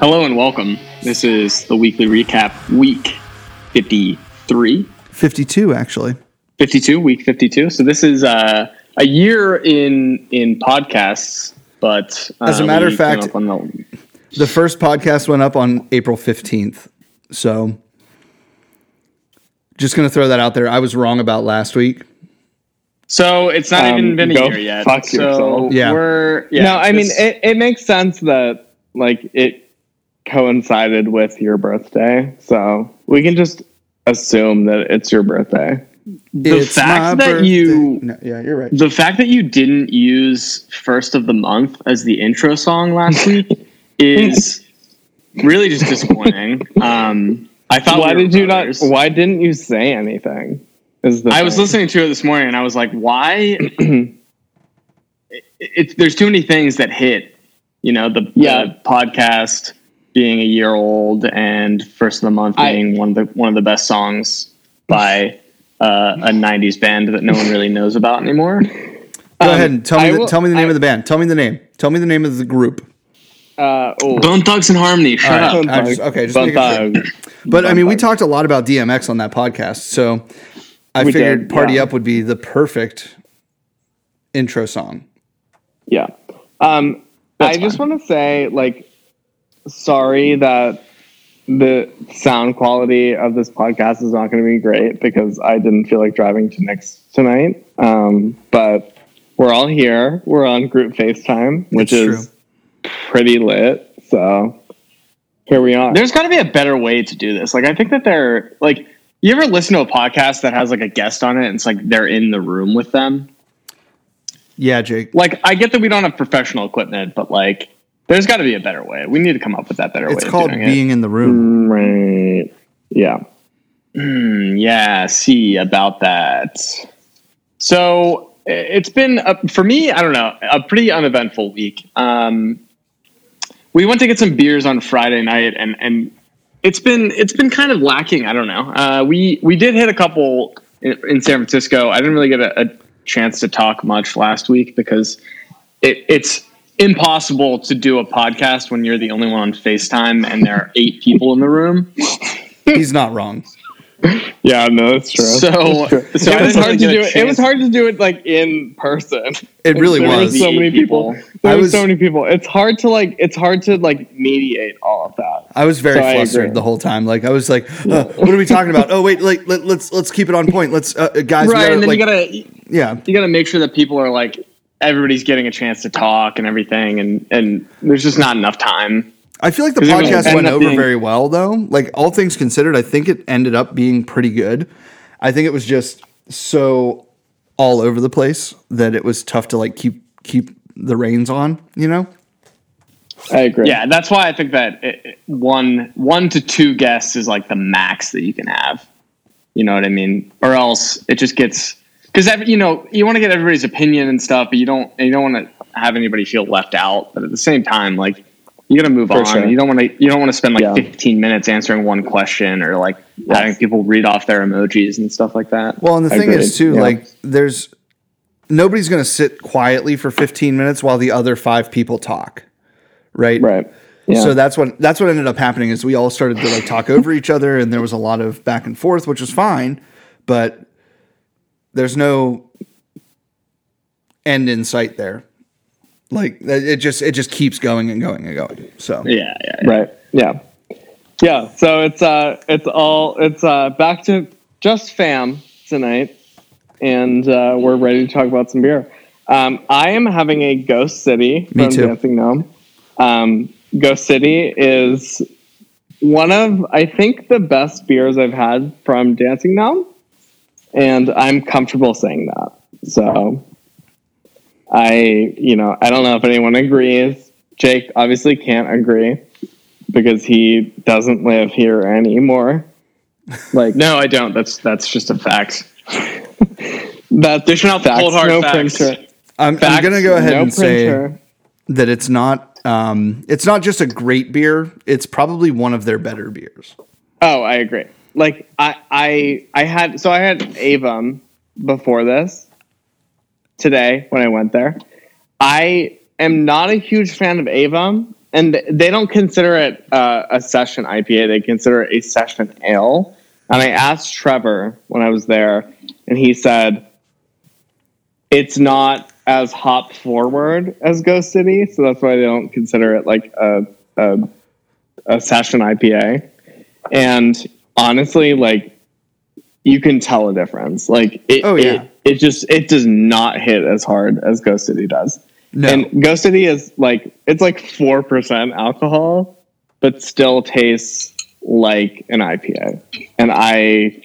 Hello and welcome. This is the weekly recap, week 53. 52, actually. 52, week 52. So this is uh, a year in in podcasts, but uh, As a matter of fact- on the- The first podcast went up on April 15th. So just going to throw that out there. I was wrong about last week. so it's not Um, even been a year yet. fuck so yourself. Yeah. we're yeah. no, I mean it, it makes sense that like it coincided with your birthday, so we can just assume that it's your birthday. The It's fact my that you- No, yeah, you're right. the fact that you didn't use first of the month as the intro song last week is really just disappointing. Um, I thought why we were did you brothers. not? Why didn't you say anything? Is the I was listening to it this morning and I was like, why? it, it's there's too many things that hit. You know, the, Yeah. the podcast being a year old and first of the month I- being one of the one of the best songs by uh, a '90s band that no one really knows about anymore. Go Um, ahead and tell me, the, will- tell me the name I- of the band. Tell me the name. Tell me the name of the group. Uh, oh, Bone Thugs and Harmony. Shut All right. up. Bone just- okay, just Bone making sure. Thugs. But I Bone mean, we talked a lot about DMX on that podcast. So I We figured did, Party yeah. Up would be the perfect intro song. Yeah. Um, I That's just want to say, like, sorry that the sound quality of this podcast is not going to be great because I didn't feel like driving to Nick's tonight. Um, but we're all here. We're on group FaceTime, which It's is pretty lit. So here we are. There's got to be a better way to do this. Like, I think that they're like, you ever listen to a podcast that has like a guest on it and it's like they're in the room with them? Yeah, Jake. Like, I get that we don't have professional equipment, but like, there's got to be a better way. We need to come up with that better It's way. It's called of doing Being in the Room. right. Yeah. Mm, yeah, see about that. So it's been a, for me. I don't know, a pretty uneventful week. Um, we went to get some beers on Friday night, and and it's been it's been kind of lacking. I don't know. Uh, we we did hit a couple in, in San Francisco. I didn't really get a, a chance to talk much last week because it, it's impossible to do a podcast when you're the only one on FaceTime and there are eight people in the room. He's not wrong. Yeah, no, that's true. So, so I it was didn't really hard to do it. It was hard to do it like in person. It really there was. were so many people. people. There I were was- so many people. It's hard to like. It's hard to like mediate all of that. I was very So flustered the whole time. Like I was like, uh, "What are we talking about?" Oh wait, like let, let's let's keep it on point. Let's uh, uh, guys, right, gotta, and then like, you gotta yeah. you gotta make sure that people are like everybody's getting a chance to talk and everything, and and there's just not enough time. I feel like the podcast went over being- very well, though. Like all things considered, I think it ended up being pretty good. I think it was just so all over the place that it was tough to like keep keep the reins on. You know? I agree. Yeah, that's why I think that it, it- one one to two guests is like the max that you can have. You know what I mean? Or else it just gets because you know you want to get everybody's opinion and stuff, but you don't you don't want to have anybody feel left out. But at the same time, like you got to move on. sure. You don't want to you don't want to spend like Yeah. 15 minutes answering one question or like having people read off their emojis and stuff like that. Well, and the thing Agreed, is too, yeah. like there's nobody's going to sit quietly for 15 minutes while the other five people talk, right? Right. Yeah. So that's what that's what ended up happening is we all started to like talk over each other and there was a lot of back and forth, which was fine, but there's no end in sight there. Like it just it just keeps going and going and going. So Yeah, yeah, yeah. right. Yeah. Yeah. So it's uh it's all it's uh back to just fam tonight, and uh, we're ready to talk about some beer. Um, I am having a Ghost City Me from too. Dancing Gnome. Um, Ghost City is one of I think the best beers I've had from Dancing Gnome, and I'm comfortable saying that. So I, you know, I don't know if anyone agrees. Jake obviously can't agree because he doesn't live here anymore. Like No, I don't. That's that's just a fact. that's Dishing out the facts, cold hard no facts. printer. I'm, I'm gonna go ahead no and say that it's not um, it's not just a great beer. It's probably one of their better beers. Oh, I agree. Like I, I, I had so I had Avon before this today when I went there. I am not a huge fan of Avum, and they don't consider it uh, a session IPA. They consider it a session ale. And I asked Trevor when I was there, and he said it's not as hop forward as Ghost City, so that's why they don't consider it like a a, a session IPA. And honestly, like you can tell a difference. Like it, Oh, yeah. it, it just it does not hit as hard as Ghost City does. No. And Ghost City is like it's like four percent alcohol, but still tastes like an IPA. And I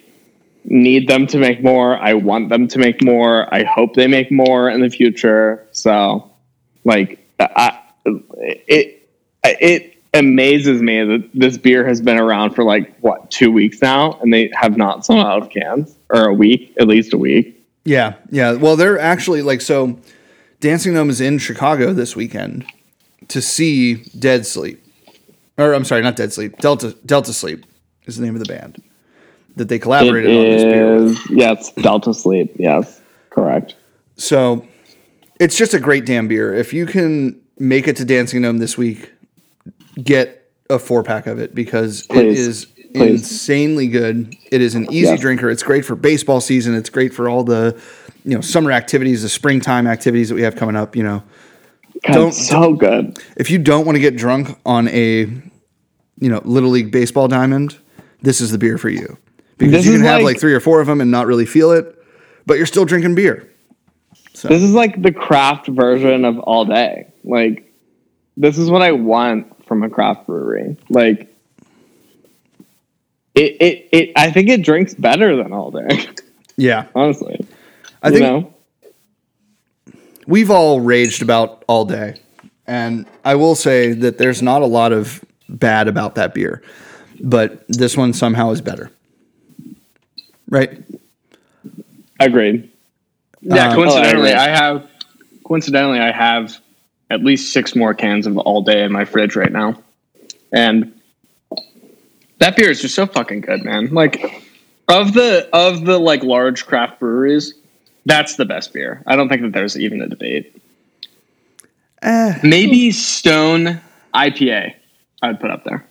need them to make more. I want them to make more. I hope they make more in the future. So, like, I, it it amazes me that this beer has been around for like what two weeks now, and they have not sold out of cans or a week, at least a week. Yeah, yeah. Well, they're actually like so. Dancing Gnome is in Chicago this weekend to see Dead Sleep, or I'm sorry, not Dead Sleep. Delta Delta Sleep is the name of the band that they It collaborated on this beer. with. yes, Delta Sleep. Yes, correct. So it's just a great damn beer. If you can make it to Dancing Gnome this week, get a four pack of it because it Please. is Please. insanely good. It is an easy Yes. drinker. It's great for baseball season. It's great for all the you know summer activities, the springtime activities that we have coming up. You know, God, Don't- so good. if you don't want to get drunk on a you know little league baseball diamond, this is the beer for you because This you can have like- like three or four of them and not really feel it, but you're still drinking beer. So. This is like the craft version of all day. Like, this is what I want from a craft brewery. Like, it, it, it I think it drinks better than all day, Yeah, honestly. I you think know? we've all raged about all day. And I will say that there's not a lot of bad about that beer, but this one somehow is better. Right? Agreed. Yeah, Um, Agreed. coincidentally, Oh, I. I have coincidentally I have at least six more cans of all day in my fridge right now, and that beer is just so fucking good, man. Like of the of the like large craft breweries, that's the best beer. I don't think that there's even a debate. Eh, Maybe Stone IPA, I would put up there.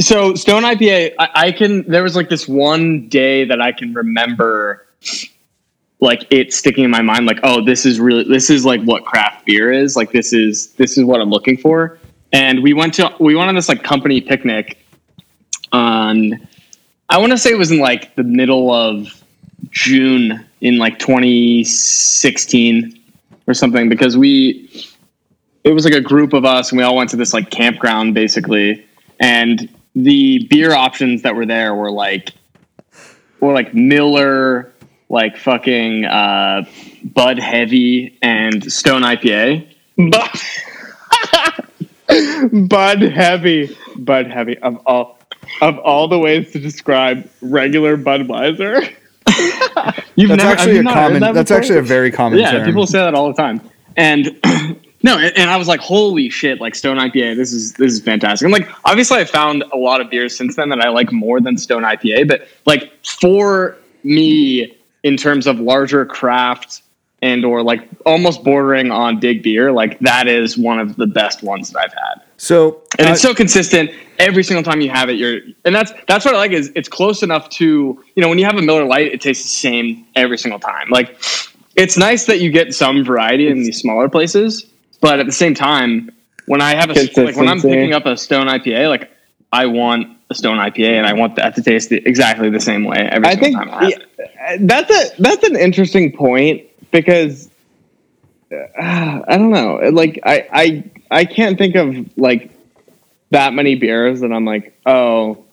So Stone IPA, I, I can. There was like this one day that I can remember, like it sticking in my mind. Like, oh, this is really this is like what craft beer is. Like this is this is what I'm looking for. And we went to we went on this like company picnic. On, I want to say it was in like the middle of June in like 2016 or something because we it was like a group of us and we all went to this like campground basically and the beer options that were there were like were like Miller like fucking uh Bud Heavy and Stone IPA Bud, Bud Heavy. Bud Heavy. Of all of all the ways to describe regular Budweiser. You've that's never- actually you a common. that That's before? actually a very common yeah term. people say that all the time and no and, and i was like holy shit like stone ipa this is this is fantastic and like obviously i found a lot of beers since then that i like more than stone ipa but like for me in terms of larger craft and or like almost bordering on big beer like that is one of the best ones that i've had. So, and uh, it's so consistent every single time you have it you're and that's that's what i like is it's close enough to you know when you have a miller Lite it tastes the same every single time. Like it's nice that you get some variety in these smaller places but at the same time when i have a like when i'm picking up a stone ipa like i want a stone ipa and i want that to taste the, exactly the same way every I single think time i have yeah, that's a that's an interesting point because uh, I don't know. Like I I I can't think of like that many beers that I'm like, oh,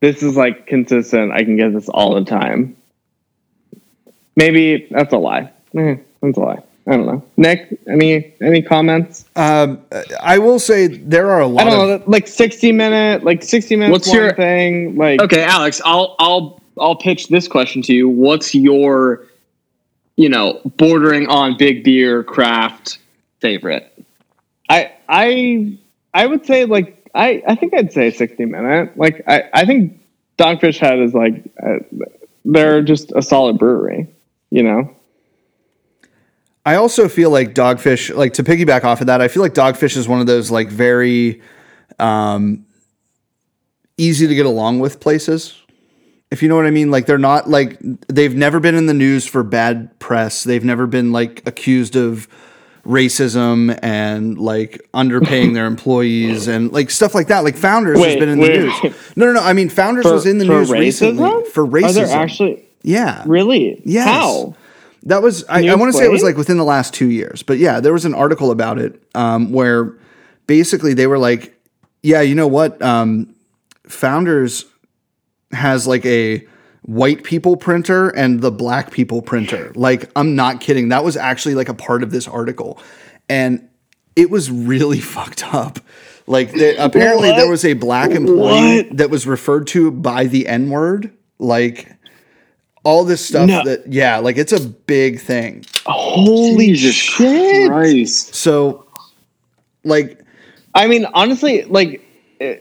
this is like consistent. I can get this all the time. Maybe that's a lie. Eh, that's a lie. I don't know. Nick, any any comments? um, I will say there are a lot I don't of know. Like sixty minute, like sixty minutes. What's one your- thing? Like Okay, Alex, I'll I'll I'll pitch this question to you. What's your you know, bordering on big beer craft favorite? I I I would say like I I think I'd say sixty minute. Like I I think Dogfish Head is like uh, they're just a solid brewery. You know. I also feel like Dogfish, like to piggyback off of that, I feel like Dogfish is one of those like very um, easy to get along with places. If you know what I mean, like they're not like they've never been in the news for bad press. They've never been like accused of racism and like underpaying their employees and like stuff like that. Like Founders has been in the news. No, no, no. I mean, Founders was in the news recently for racism. Are there actually yeah, really? Yes. How? That was I, I want to say it was like within the last two years, but yeah, there was an article about it um, where basically they were like, yeah, you know what, um, Founders has like a white people printer and the black people printer. Like I'm not kidding. That was actually like a part of this article, and it was really fucked up. Like they, apparently What? there was a black employee What? that was referred to by the N word, like. All this stuff No. that yeah, like it's a big thing. Holy Jesus shit! Christ. So, like, I mean, honestly, like eh,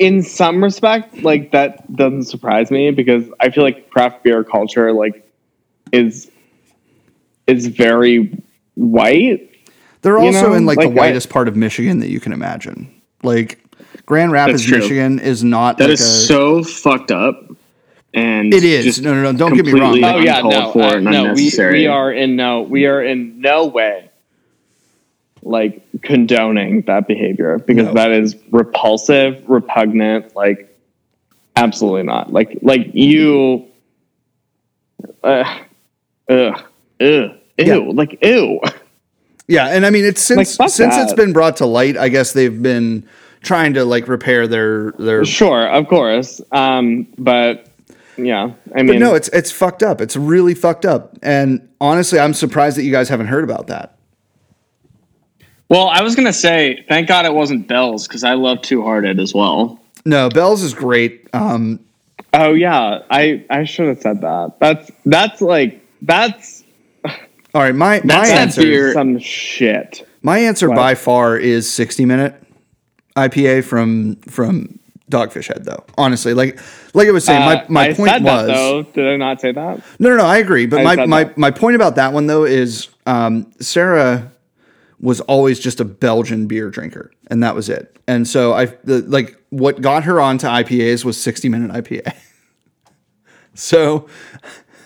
in some respect, like that doesn't surprise me because I feel like craft beer culture like is is very white. they're You also know, in like, like, the I- whitest part of Michigan that you can imagine. Like, Grand Rapids. Michigan is not That like is a, so fucked up. And It is. just No, no, no, don't get me wrong. Oh yeah, no, for uh, no. We, we are in no, we are in no way like condoning that behavior because No. that is repulsive, repugnant. Like, absolutely not. Like, like you, uh, ugh, ugh, ew, Yeah. like ew. yeah, and I mean, it's since Like, fuck since it's been brought to light. I guess they've been trying to like repair their their. Sure, of course. Um, but yeah, I But mean, no, it's it's fucked up. It's really fucked up. And honestly, I'm surprised that you guys haven't heard about that. Well, I was gonna say, thank God it wasn't Bell's because I love Two Hearted as well. No, Bell's is great. Um, oh yeah, I I should have said that. That's that's like that's all right, my my That's that answer. beer- some shit. My answer What? by far is 60 minute IPA from from Dogfish Head though. Honestly, like like I was saying, my, Uh, my point was that, though. Did I not say that? no, no, no. I agree, but I my my, that. my point about that one though is um, Sarah was always just a Belgian beer drinker, and that was it. And so I the, like what got her onto IPAs was 60 minute IPA. so.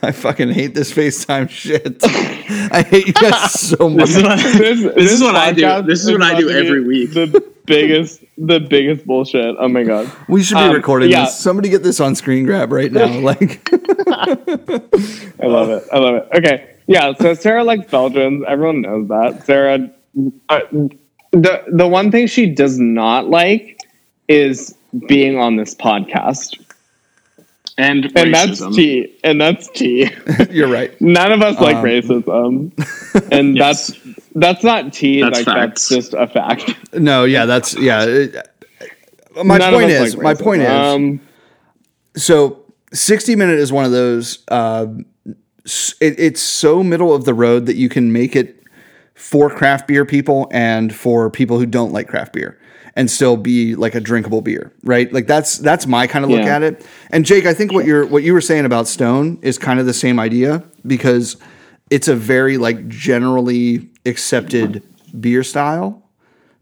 I fucking hate this FaceTime shit. I hate you guys so much. This is what, This, this is what I do. This is what I do every week. The biggest, the biggest bullshit. Oh my god. We should be Um, recording yeah. this. Somebody get this on screen grab right now. Like I love it. I love it. Okay. Yeah. So Sarah likes Belgians. Everyone knows that. Sarah, uh, the the one thing she does not like is being on this podcast, and and that's racism. T. And that's T. you're right. None of us like Um, racism, and Yes. that's that's not T. That's like facts. that's just a fact. No, yeah, that's yeah. it- my None point is, like my point is, Um, so 60 minute is one of those. Uh, it, it's so middle of the road that you can make it for craft beer people and for people who don't like craft beer and still be like a drinkable beer, right? Like that's that's my kind of look Yeah. at it. And Jake, I think what you're what you were saying about Stone is kind of the same idea because it's a very like generally accepted beer style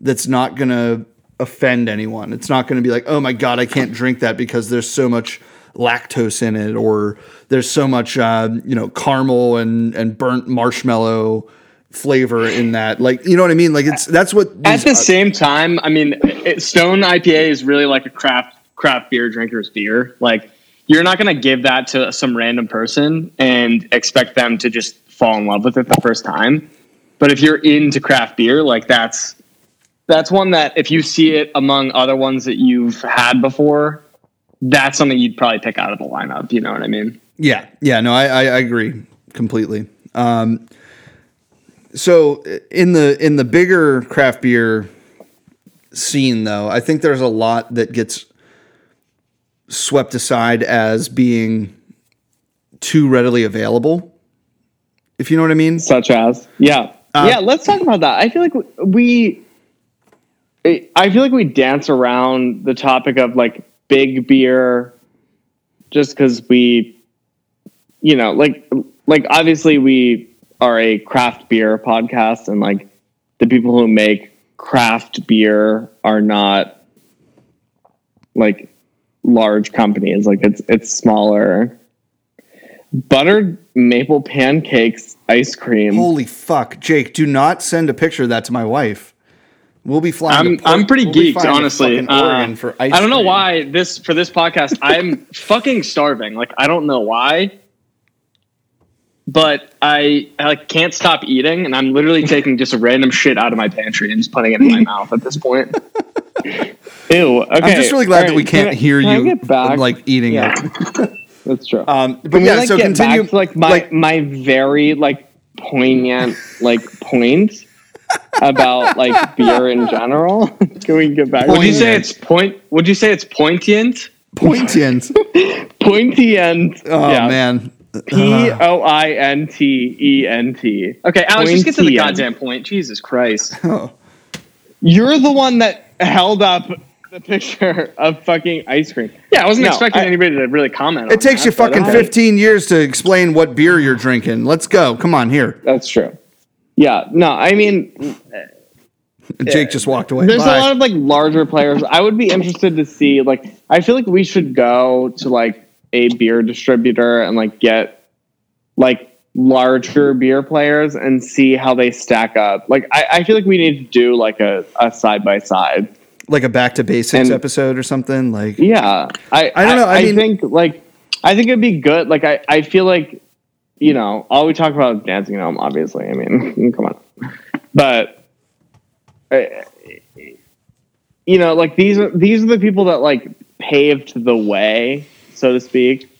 that's not going to offend anyone. It's not going to be like, "Oh my god, I can't drink that because there's so much lactose in it or there's so much uh, you know, caramel and and burnt marshmallow flavor in that." Like, you know what I mean? Like it's that's what At the same time, I mean, it, Stone IPA is really like a craft craft beer drinker's beer. Like, you're not going to give that to some random person and expect them to just fall in love with it the first time. But if you're into craft beer, like that's that's one that if you see it among other ones that you've had before, that's something you'd probably pick out of the lineup. You know what I mean? Yeah, yeah, no, I, I, I agree completely. Um, so in the in the bigger craft beer scene, though, I think there's a lot that gets swept aside as being too readily available. If you know what I mean. such as yeah Uh, yeah let's talk about that i feel like we i feel like we dance around the topic of like big beer just because we you know like like obviously we are a craft beer podcast and like the people who make craft beer are not like large companies. Like it's it's smaller. Buttered maple pancakes ice cream. Holy fuck, Jake! Do not send a picture of that to my wife. We'll be flying. I'm I'm pretty we'll geeked, honestly. Uh, for ice I don't know cream. why this for this podcast. I'm fucking starving. Like I don't know why, but I, I like can't stop eating, and I'm literally taking just a random shit out of my pantry and just putting it in my mouth at this point. Ew. Okay. I'm just really glad all that we can't can I- hear can I you get back? like eating Yeah. it. That's true. Um, but Can we, yeah, like, so get continue. back to, like my like- my very like poignant like point about like beer in general. Can we get back? Would you say it's point? Would you say it's poignant? Pointians. pointy end? Oh yeah. man. P uh, O I N T E N T. Okay, Alex, just get to the goddamn point. Jesus Christ. Oh. You're the one that held up the picture of fucking ice cream. Yeah, I wasn't No, expecting I- anybody to really comment. on It takes that, you fucking okay. 15 years to explain what beer you're drinking. Let's go. Come on, here. That's true. Yeah. No, I mean, Jake just walked away. There's Bye. a lot of like larger players. I would be interested to see like I feel like we should go to like a beer distributor and like get like larger beer players and see how they stack up. Like I, I feel like we need to do like a, a side by side. like a back to basics And- episode or something. Like Yeah. I I don't know, I I, mean- think like I think it'd be good. Like I, I feel like you know, all we talk about is dancing Gnome, obviously. I mean, come on. But uh, you know, like these are these are the people that like paved the way, so to speak,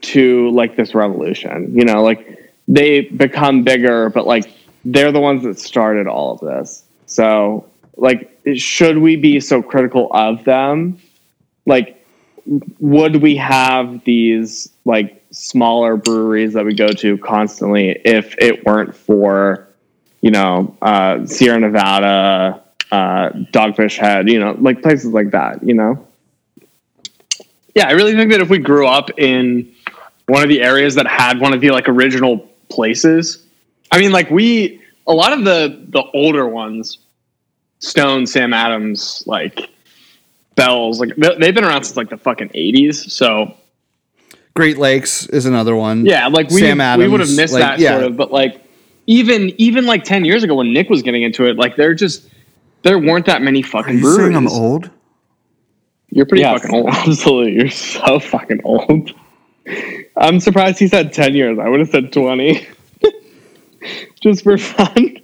to like this revolution. You know, like they become bigger, but like they're the ones that started all of this. So, like, should we be so critical of them? Like, would we have these like smaller breweries that we go to constantly if it weren't for, you know, uh, Sierra Nevada, uh, Dogfish Head, you know, like places like that, you know? Yeah, I really think that if we grew up in one of the areas that had one of the like original places, I mean, like we a lot of the the older ones, Stone, Sam Adams, like Bells, like they- they've been around since like the fucking eighties. So Great Lakes is another one. yeah, like we Sam we would have missed like, that yeah. sort of, but like even even like ten years ago when Nick was getting into it, like there just there weren't that many fucking Are fucking you breweries. saying I'm old? You're pretty Yes, fucking old. Absolutely. You're so fucking old. I'm surprised he said 10 years. I would have said 20. Just for fun.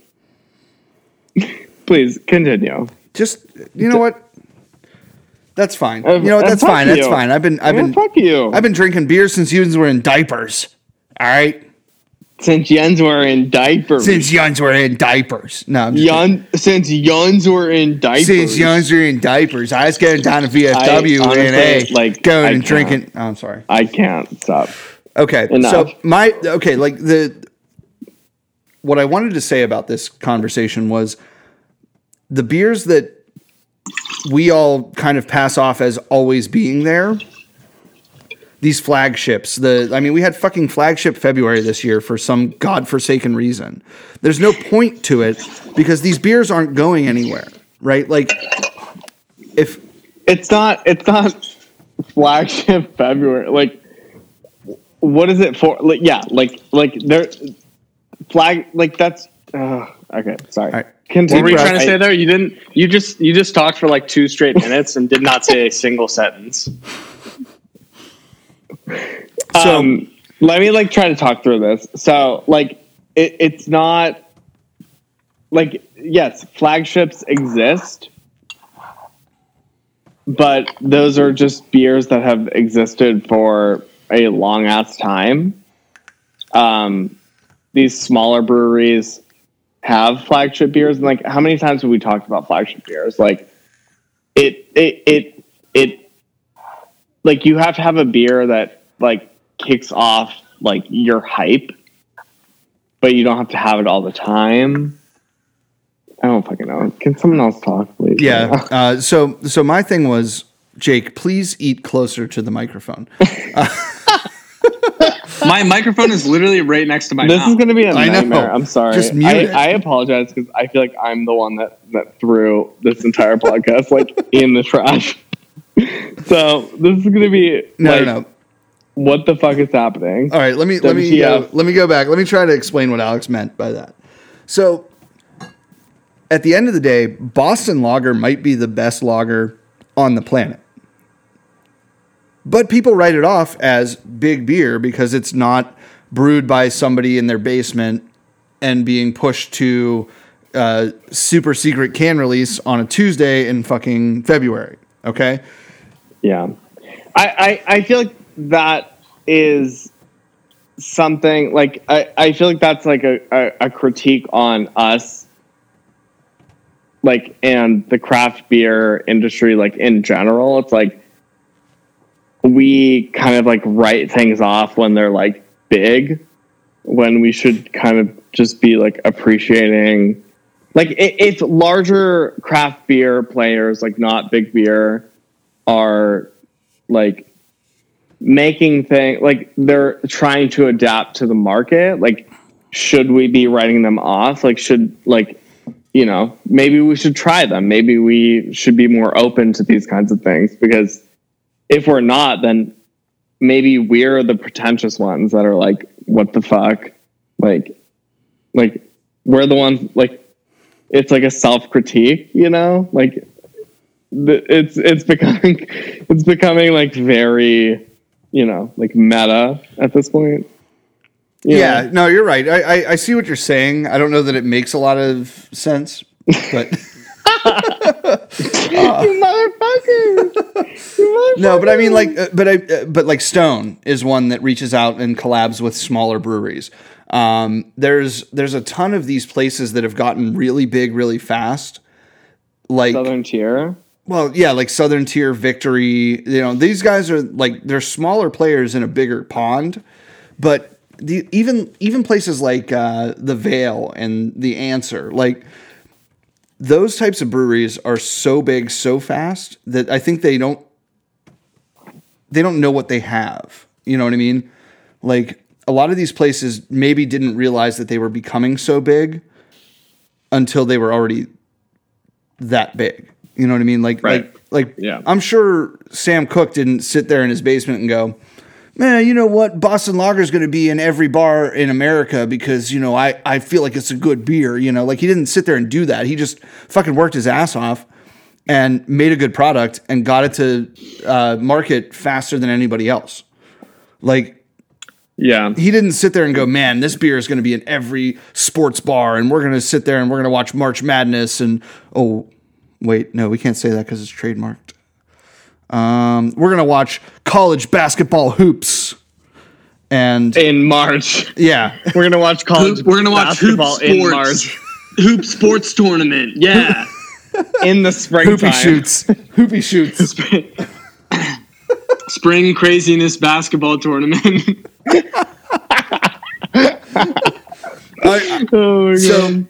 Please continue. Just you know what? That's fine. Uh, you know what? uh, That's fuck fine. That's fine. I've been I've Yeah, been fuck you. I've been drinking beer since you were in diapers. All right, since Jens were in diapers. since Yuns were in diapers. No, I'm. Since Jens were in diapers. since Yuns were in diapers. I was getting down to VFW I and a honestly, like, going I and can't. drinking. Oh, I'm sorry. I can't stop. Okay. Enough. So my okay, like the what I wanted to say about this conversation was the beers that we all kind of pass off as always being there. These flagships, the I mean, we had fucking flagship February this year for some godforsaken reason. There's no point to it because these beers aren't going anywhere, right? Like, if It's not. It's not flagship February. Like, what is it for? Like, yeah, like, like there, flag. Like that's. Uh, okay, sorry. right. Continue. What were you trying to say there? You didn't. You just you just talked for like two straight minutes and did not say a single sentence. So, um, let me like try to talk through this. So, like, it, it's not like yes, flagships exist, but those are just beers that have existed for a long ass time. Um, these smaller breweries have flagship beers, and like, how many times have we talked about flagship beers? Like, it, it, it, it, like, you have to have a beer that like kicks off like your hype, but you don't have to have it all the time. I don't fucking know. Can someone else talk, please? yeah. Uh, so, so my thing was, Jake, please eat closer to the microphone. My My microphone is literally right next to my This mouth. is going to be a I know. nightmare. I'm sorry. Just mute I, it. I apologize because I feel like I'm the one that, that threw this entire podcast like in the trash. So this is going to be No, like, no, no. what the fuck is happening? All right, let me let me uh, let me go back. Let me try to explain what Alex meant by that. So, at the end of the day, Boston Lager might be the best lager on the planet. But people write it off as big beer because it's not brewed by somebody in their basement and being pushed to uh, super secret can release on a Tuesday in fucking February. Okay. Yeah. I, I, I feel like that is something like I, I feel like that's like a, a, a critique on us like and the craft beer industry like in general. It's like we kind of like write things off when they're like big when we should kind of just be like appreciating like if larger craft beer players like not big beer are like making things like they're trying to adapt to the market. Like should we be writing them off? Like should like you know maybe we should try them. Maybe we should be more open to these kinds of things. Because if we're not then maybe we're the pretentious ones that are like what the fuck? Like like we're the ones like it's like a self critique you know? Like it's it's becoming it's becoming like very you know like meta at this point Yeah, no, you're right. I, I I see what you're saying. I don't know that it makes a lot of sense, but you motherfucker You no, but I mean, like, uh, but I uh, but like Stone is one that reaches out and collabs with smaller breweries. Um, there's there's a ton of these places that have gotten really big really fast. Like, southern tier well, yeah, like Southern Tier, Victory. You know, these guys are like they're smaller players in a bigger pond, but the even even places like uh, the Veil and the Answer, like those types of breweries are so big so fast that I think they don't they don't know what they have. You know what I mean? Like a lot of these places maybe didn't realize that they were becoming so big until they were already that big. You know what I mean? Like Right. like like Yeah. I'm sure Sam Cook didn't sit there in his basement and go, Man, you know what? Boston Lager is going to be in every bar in America because, you know, I, I feel like it's a good beer. You know, like he didn't sit there and do that. He just fucking worked his ass off and made a good product and got it to uh, market faster than anybody else. Like, yeah he didn't sit there and go, man, this beer is going to be in every sports bar, and we're going to sit there and we're going to watch March Madness. And oh, wait, no, we can't say that because it's trademarked. Um, we're going to watch college basketball hoops. And in march yeah, we're gonna watch college Hoop- we're gonna watch Hoop basketball in Sports. march Hoop sports tournament. Yeah. in the springtime hoopy shoots, hoopy shoots. Spring craziness basketball tournament. I- oh my so, god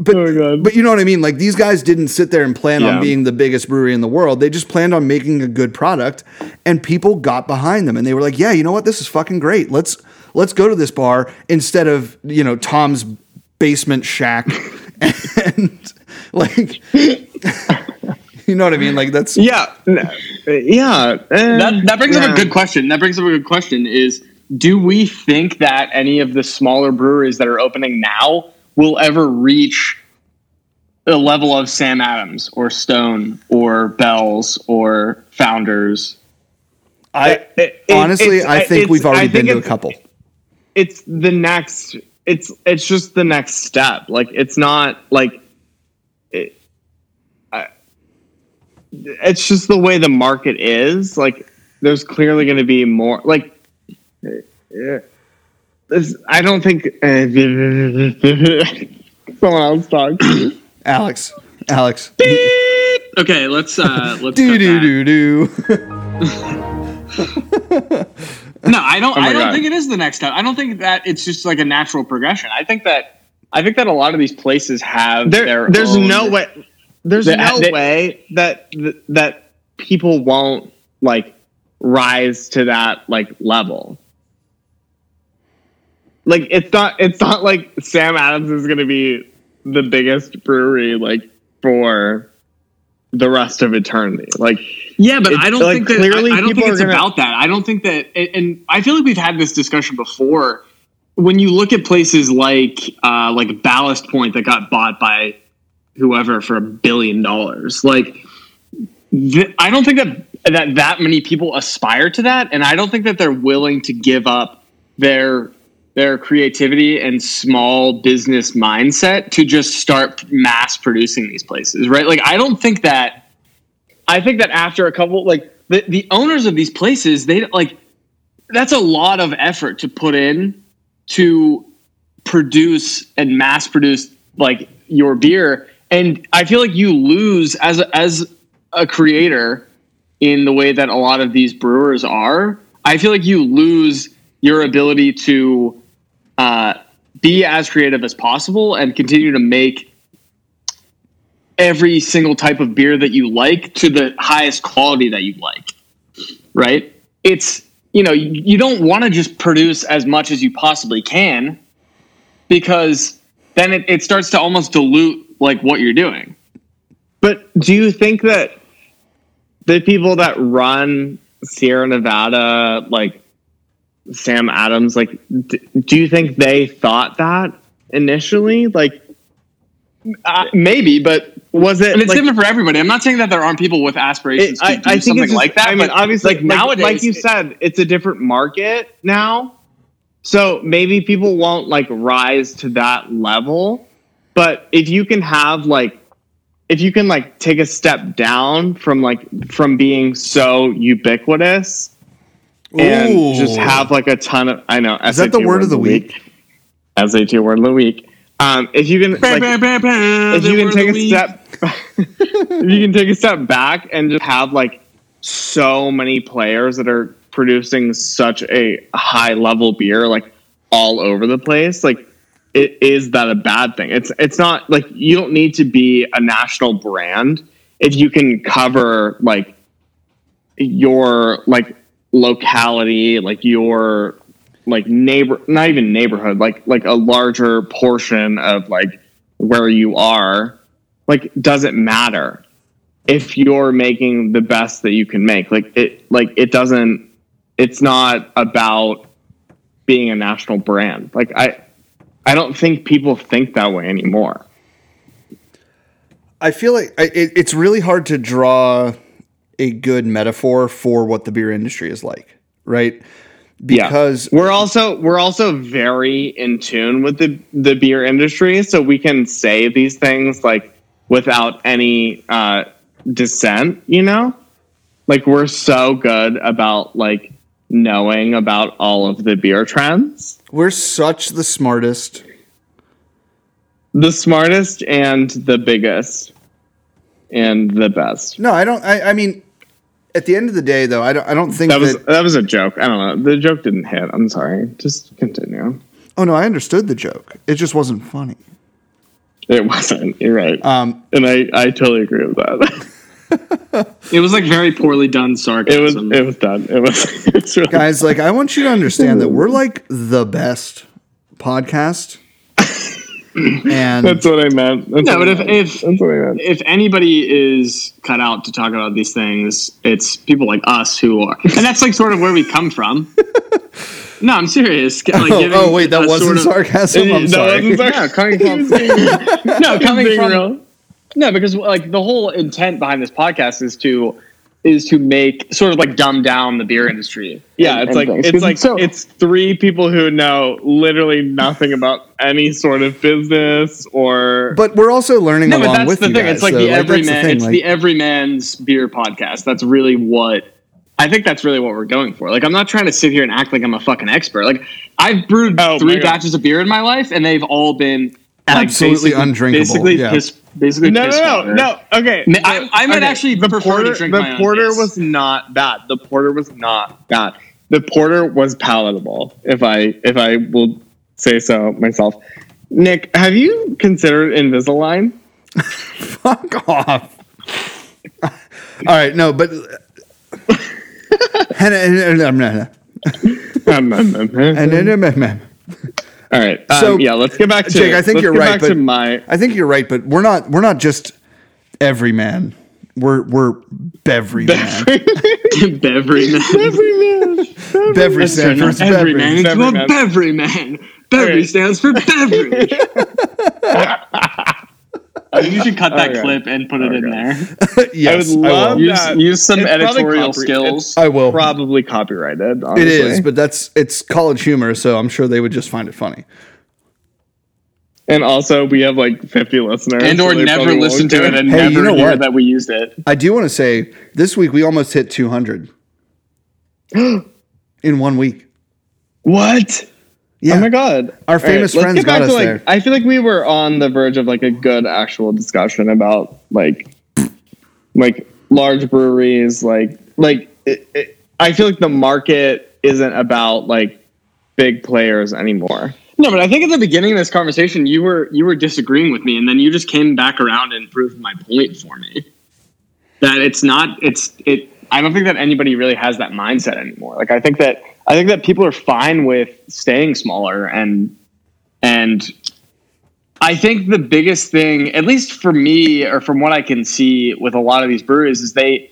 but Oh but you know what I mean. Like these guys didn't sit there and plan on being the biggest brewery in the world. They just planned on making a good product, and people got behind them, and they were like, "Yeah, you know what? This is fucking great. Let's let's go to this bar instead of you know Tom's basement shack." and like, you know what I mean? Like that's yeah yeah that that brings up a good question. That brings up a good question is do we think that any of the smaller breweries that are opening now will ever reach the level of Sam Adams or Stone or Bells or Founders? I It- it- honestly it's- I think we've already I been to a couple. it's the next it's it's just the next step like it's not like it, I, it's just the way the market is like there's clearly going to be more like this, i don't think uh, someone else talk Alex, Alex, Okay, let's uh let's do do do do. No, I don't. Oh I don't God. think it is the next step. I don't think that it's just like a natural progression. I think that I think that a lot of these places have there, their there's own- no way there's They- no they- way that that people won't like rise to that like level like it's not it's not like Sam Adams is going to be the biggest brewery like for the rest of eternity. Like Yeah, but I don't like, think that. clearly I, I don't think it's gonna- about that. I don't think that, and, and I feel like we've had this discussion before. When you look at places like uh, like Ballast Point that got bought by whoever for a billion dollars, like th- I don't think that that that many people aspire to that, and I don't think that they're willing to give up their their creativity and small business mindset to just start mass producing these places, right? Like I don't think that I think that after a couple, like the, the owners of these places, they like that's a lot of effort to put in to produce and mass produce like your beer. And I feel like you lose as a, as a creator in the way that a lot of these brewers are. I feel like you lose your ability to uh, be as creative as possible and continue to make every single type of beer that you like to the highest quality that you like. Right? It's you know, you, don't want to just produce as much as you possibly can because then it, it starts to almost dilute like what you're doing. But do you think that the people that run Sierra Nevada, like Sam Adams, like, d- do you think they thought that initially? Like, Uh, maybe, but was it? and it's like, different for everybody. I'm not saying that there aren't people with aspirations it- to I, do I think something just- like that. I mean, but obviously, like like, nowadays, like you said, it's a different market now. So maybe people won't like rise to that level. But if you can have like, if you can like take a step down from like from being so ubiquitous and Ooh. just have like a ton of I know Is that the word of the week? SAT word of the week. Um, if you can like, if you can take a step if you can take a step back and just have like so many players that are producing such a high level beer like all over the place like it is that a bad thing it's it's not like you don't need to be a national brand if you can cover like your like locality like your like neighbor not even neighborhood like like a larger portion of like where you are like doesn't matter if you're making the best that you can make? Like it like it doesn't it's not about being a national brand. Like i i don't think people think that way anymore. I feel like I, it, it's really hard to draw a good metaphor for what the beer industry is like, right? Because yeah. we're also we're also very in tune with the the beer industry so we can say these things like without any uh dissent you know like we're so good about like knowing about all of the beer trends we're such the smartest. the smartest and the biggest and the best No, I don't. I, I mean, at the end of the day, though, I don't. I don't think that was that. that was a joke i don't know the joke didn't hit i'm sorry just continue oh no, I understood the joke. It just wasn't funny. it wasn't you're right Um, and i i totally agree with that it was like very poorly done sarcasm. It was sarcasm. it was done. It was, it was really guys, like, I want you to understand that we're like the best podcast. And that's what I meant. That's No, but if- if- that's what I meant. if anybody is cut out to talk about these things, it's people like us who are, and that's like sort of where we come from. no, I'm serious. Like, oh, oh, wait, that wasn't sort of- sarcasm. I'm That sorry. wasn't sarcasm. No, coming from no, coming from real. no, because like the whole intent behind this podcast is to is to make sort of like dumb down the beer industry. Yeah, and- it's and like things. it's like So- it's three people who know literally nothing about any sort of business or But we're also learning no, but that's with the you thing. guys. It's like so, the that's everyman. thing, it's like- the everyman's beer podcast. That's really what I think. That's really what we're going for. Like, I'm not trying to sit here and act like I'm a fucking expert. Like, I've brewed Oh, my three batches of beer in my life, and they've all been like, Absolutely basically- undrinkable, Basically, yeah. piss, basically no, piss no, no, water. no. Okay, Ma- I- I might okay, actually the prefer to porter. drink the my own porter piss. was not bad. The porter was not bad. The porter was palatable. If I if I will say so myself. Nick, have you considered Invisalign? Fuck off. All right, no, but. All right. Um, So, yeah, let's get back to Jake, I think you're right, but- my I think you're right, but we're not we're not just every man. We're we're bevery man. Beverly man. Bevery stands for Every man into Beverly a man. Beverly man. Beverly stands for Beverly. Uh, you should cut that Okay. clip and put it in there. yes, I would love will. Use, use some It's editorial copy- skills. I will. probably copyrighted. It Honestly. is, but that's it's college humor, so I'm sure they would just find it funny. and also we have like 50 listeners, and or they never probably listen to it and Hey, never you know hear what? that we used it. I do want to say this week we almost hit 200 in one week. What? Yeah, Oh my god! Our famous let's friends got us to, like, there. I feel like we were on the verge of like a good actual discussion about like like large breweries, like like it, it, I feel like the market isn't about like big players anymore. No, but I think at the beginning of this conversation, you were you were disagreeing with me, and then you just came back around and proved my point for me. That it's not it's it. I don't think that anybody really has that mindset anymore. Like I think that I think that people are fine with staying smaller and and I think the biggest thing, at least for me, or from what I can see with a lot of these breweries, is they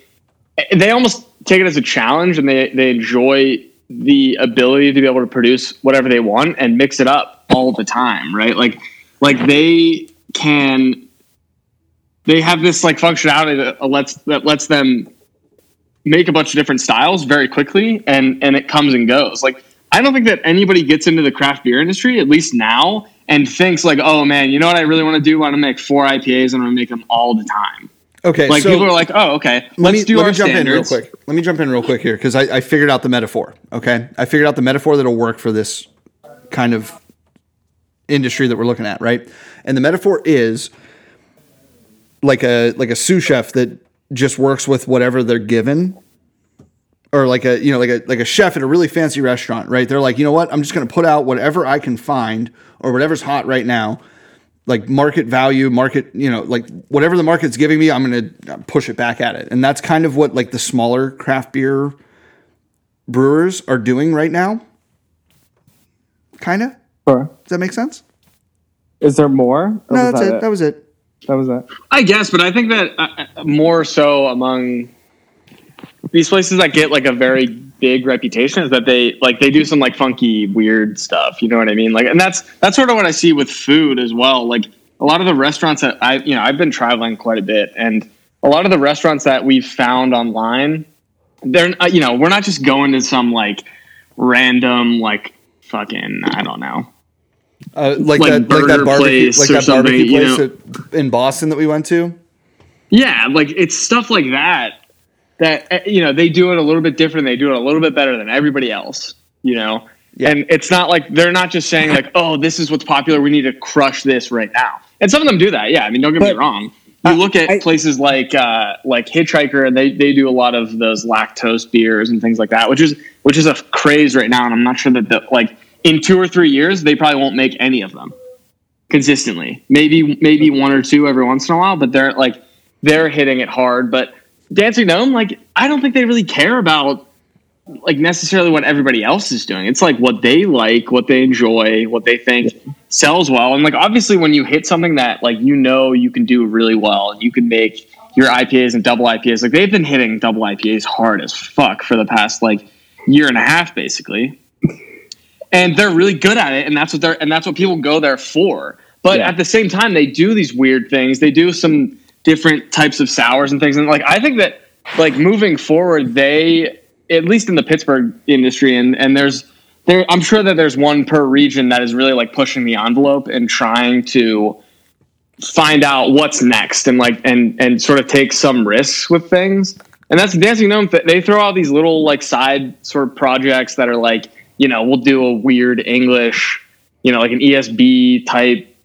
they almost take it as a challenge and they they enjoy the ability to be able to produce whatever they want and mix it up all the time, right? Like like they can they have this like functionality that lets that lets them make a bunch of different styles very quickly and and it comes and goes. Like I don't think that anybody gets into the craft beer industry, at least now, and thinks like, oh man, you know what I really want to do? I want to make four IPAs and I'm gonna make them all the time. Okay, Like so people are like, oh okay, let's let me, do let our me jump standards. in real quick. Let me jump in real quick here because I, I figured out the metaphor. Okay, I figured out the metaphor that'll work for this kind of industry that we're looking at, right? And the metaphor is like a like a sous chef that just works with whatever they're given. Or like a you know like a like a chef at a really fancy restaurant, right? They're like, you know what? I'm just going to put out whatever I can find or whatever's hot right now, like market value, market, you know, like whatever the market's giving me, I'm going to push it back at it. And that's kind of what like the smaller craft beer brewers are doing right now. Kind of. Sure. Does that make sense? Is there more? No, that's it. that That was it. That was that. I guess, but I think that uh, uh, more so among these places that get like a very big reputation is that they like they do some like funky weird stuff. You know what I mean? Like, and that's that's sort of what I see with food as well. Like a lot of the restaurants that I you know I've been traveling quite a bit, and a lot of the restaurants that we've found online, they're uh, you know we're not just going to some like random like fucking I don't know Uh, like, Like that, like that barbecue, place like that barbecue something, you know? in Boston that we went to. Yeah, like it's stuff like that that uh, you know they do it a little bit different. They do it a little bit better than everybody else. You know, Yeah. and it's not like they're not just saying like, "Oh, this is what's popular. We need to crush this right now." And some of them do that. Yeah, I mean, don't get me wrong. You uh, look at I- places like uh, like Hitchhiker, and they they do a lot of those lactose beers and things like that, which is which is a craze right now. And I'm not sure that the, like in two or three years they probably won't make any of them consistently. Maybe maybe one or two every once in a while, but they're like they're hitting it hard. But Dancing Gnome, like I don't think they really care about like necessarily what everybody else is doing. It's like what they like, what they enjoy, what they think sells well. And like obviously when you hit something that like you know you can do really well, you can make your IPAs and double IPAs. Like they've been hitting double IPAs hard as fuck for the past like year and a half basically. And they're really good at it and that's what they're and that's what people go there for. But Yeah. at the same time they do these weird things. They do some different types of sours and things and like I think that like moving forward they at least in the Pittsburgh industry, and and there's there, I'm sure that there's one per region that is really like pushing the envelope and trying to find out what's next and like and and sort of take some risks with things. And that's Dancing Gnome. They throw all these little like side sort of projects that are like you know we'll do a weird English, you know, like an ESB type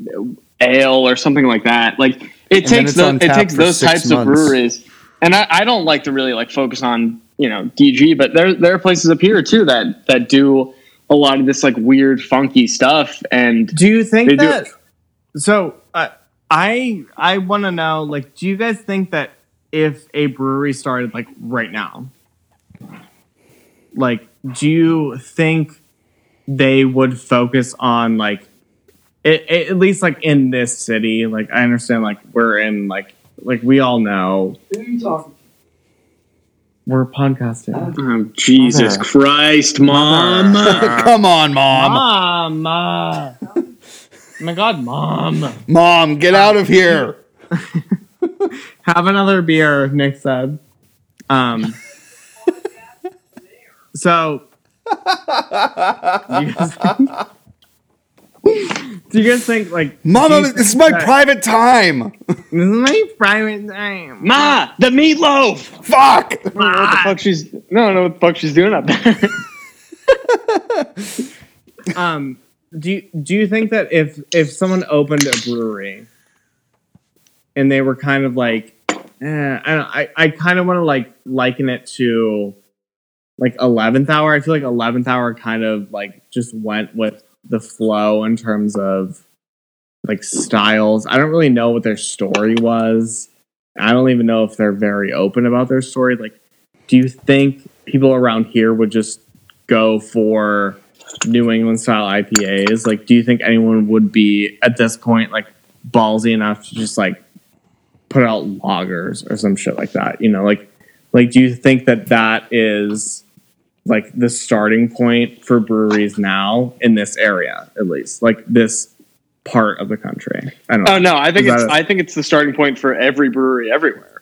ale or something like that. Like it And takes those, it takes those types months. of breweries and I, I don't like to really like focus on you know DG, but there there are places up here too that that do a lot of this like weird funky stuff. And Do you think They do- that? So uh, I I want to know, like, do you guys think that if a brewery started like right now, like, do you think they would focus on like it, it- at least like in this city. Like I understand like we're in like like we all know Who are you talking we're podcasting. Oh, Jesus Mother. Christ, mom. Come on, mom. Mom, oh my God, mom. Mom, get out of here. Have another beer, Nick said. Um. So, do you guys think, do you guys think like Mama, do you this is my that- private time. This is my private time. Ma, the meatloaf. Fuck. I don't know what the fuck she's. No, I don't know what the fuck she's doing up there. Um, do you, do you think that if if someone opened a brewery and they were kind of like, eh, I don't, I, I kind of want to like liken it to like eleventh hour. I feel like eleventh hour kind of like just went with the flow in terms of like styles. I don't really know what their story was. I don't even know if they're very open about their story. Like, do you think people around here would just go for New England style IPAs? Like, do you think anyone would be at this point like ballsy enough to just like put out lagers or some shit like that? You know, like, like do you think that that is like the starting point for breweries now in this area, at least, like this part of the country? I don't know. Oh no, I think Is it's a- I think it's the starting point for every brewery everywhere.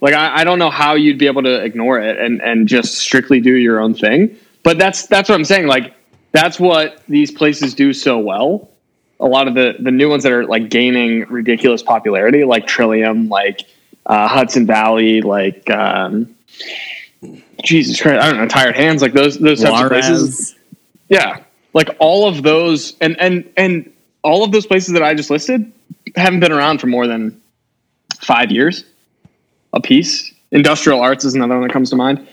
Like I, I don't know how you'd be able to ignore it and and just strictly do your own thing. But that's that's what I'm saying. Like that's what these places do so well. A lot of the the new ones that are like gaining ridiculous popularity, like Trillium, like uh, Hudson Valley, like um, Jesus Christ, I don't know, Tired Hands, like those those types of places. Yeah, like all of those, and and and all of those places that I just listed haven't been around for more than five years a piece. Industrial Arts is another one that comes to mind.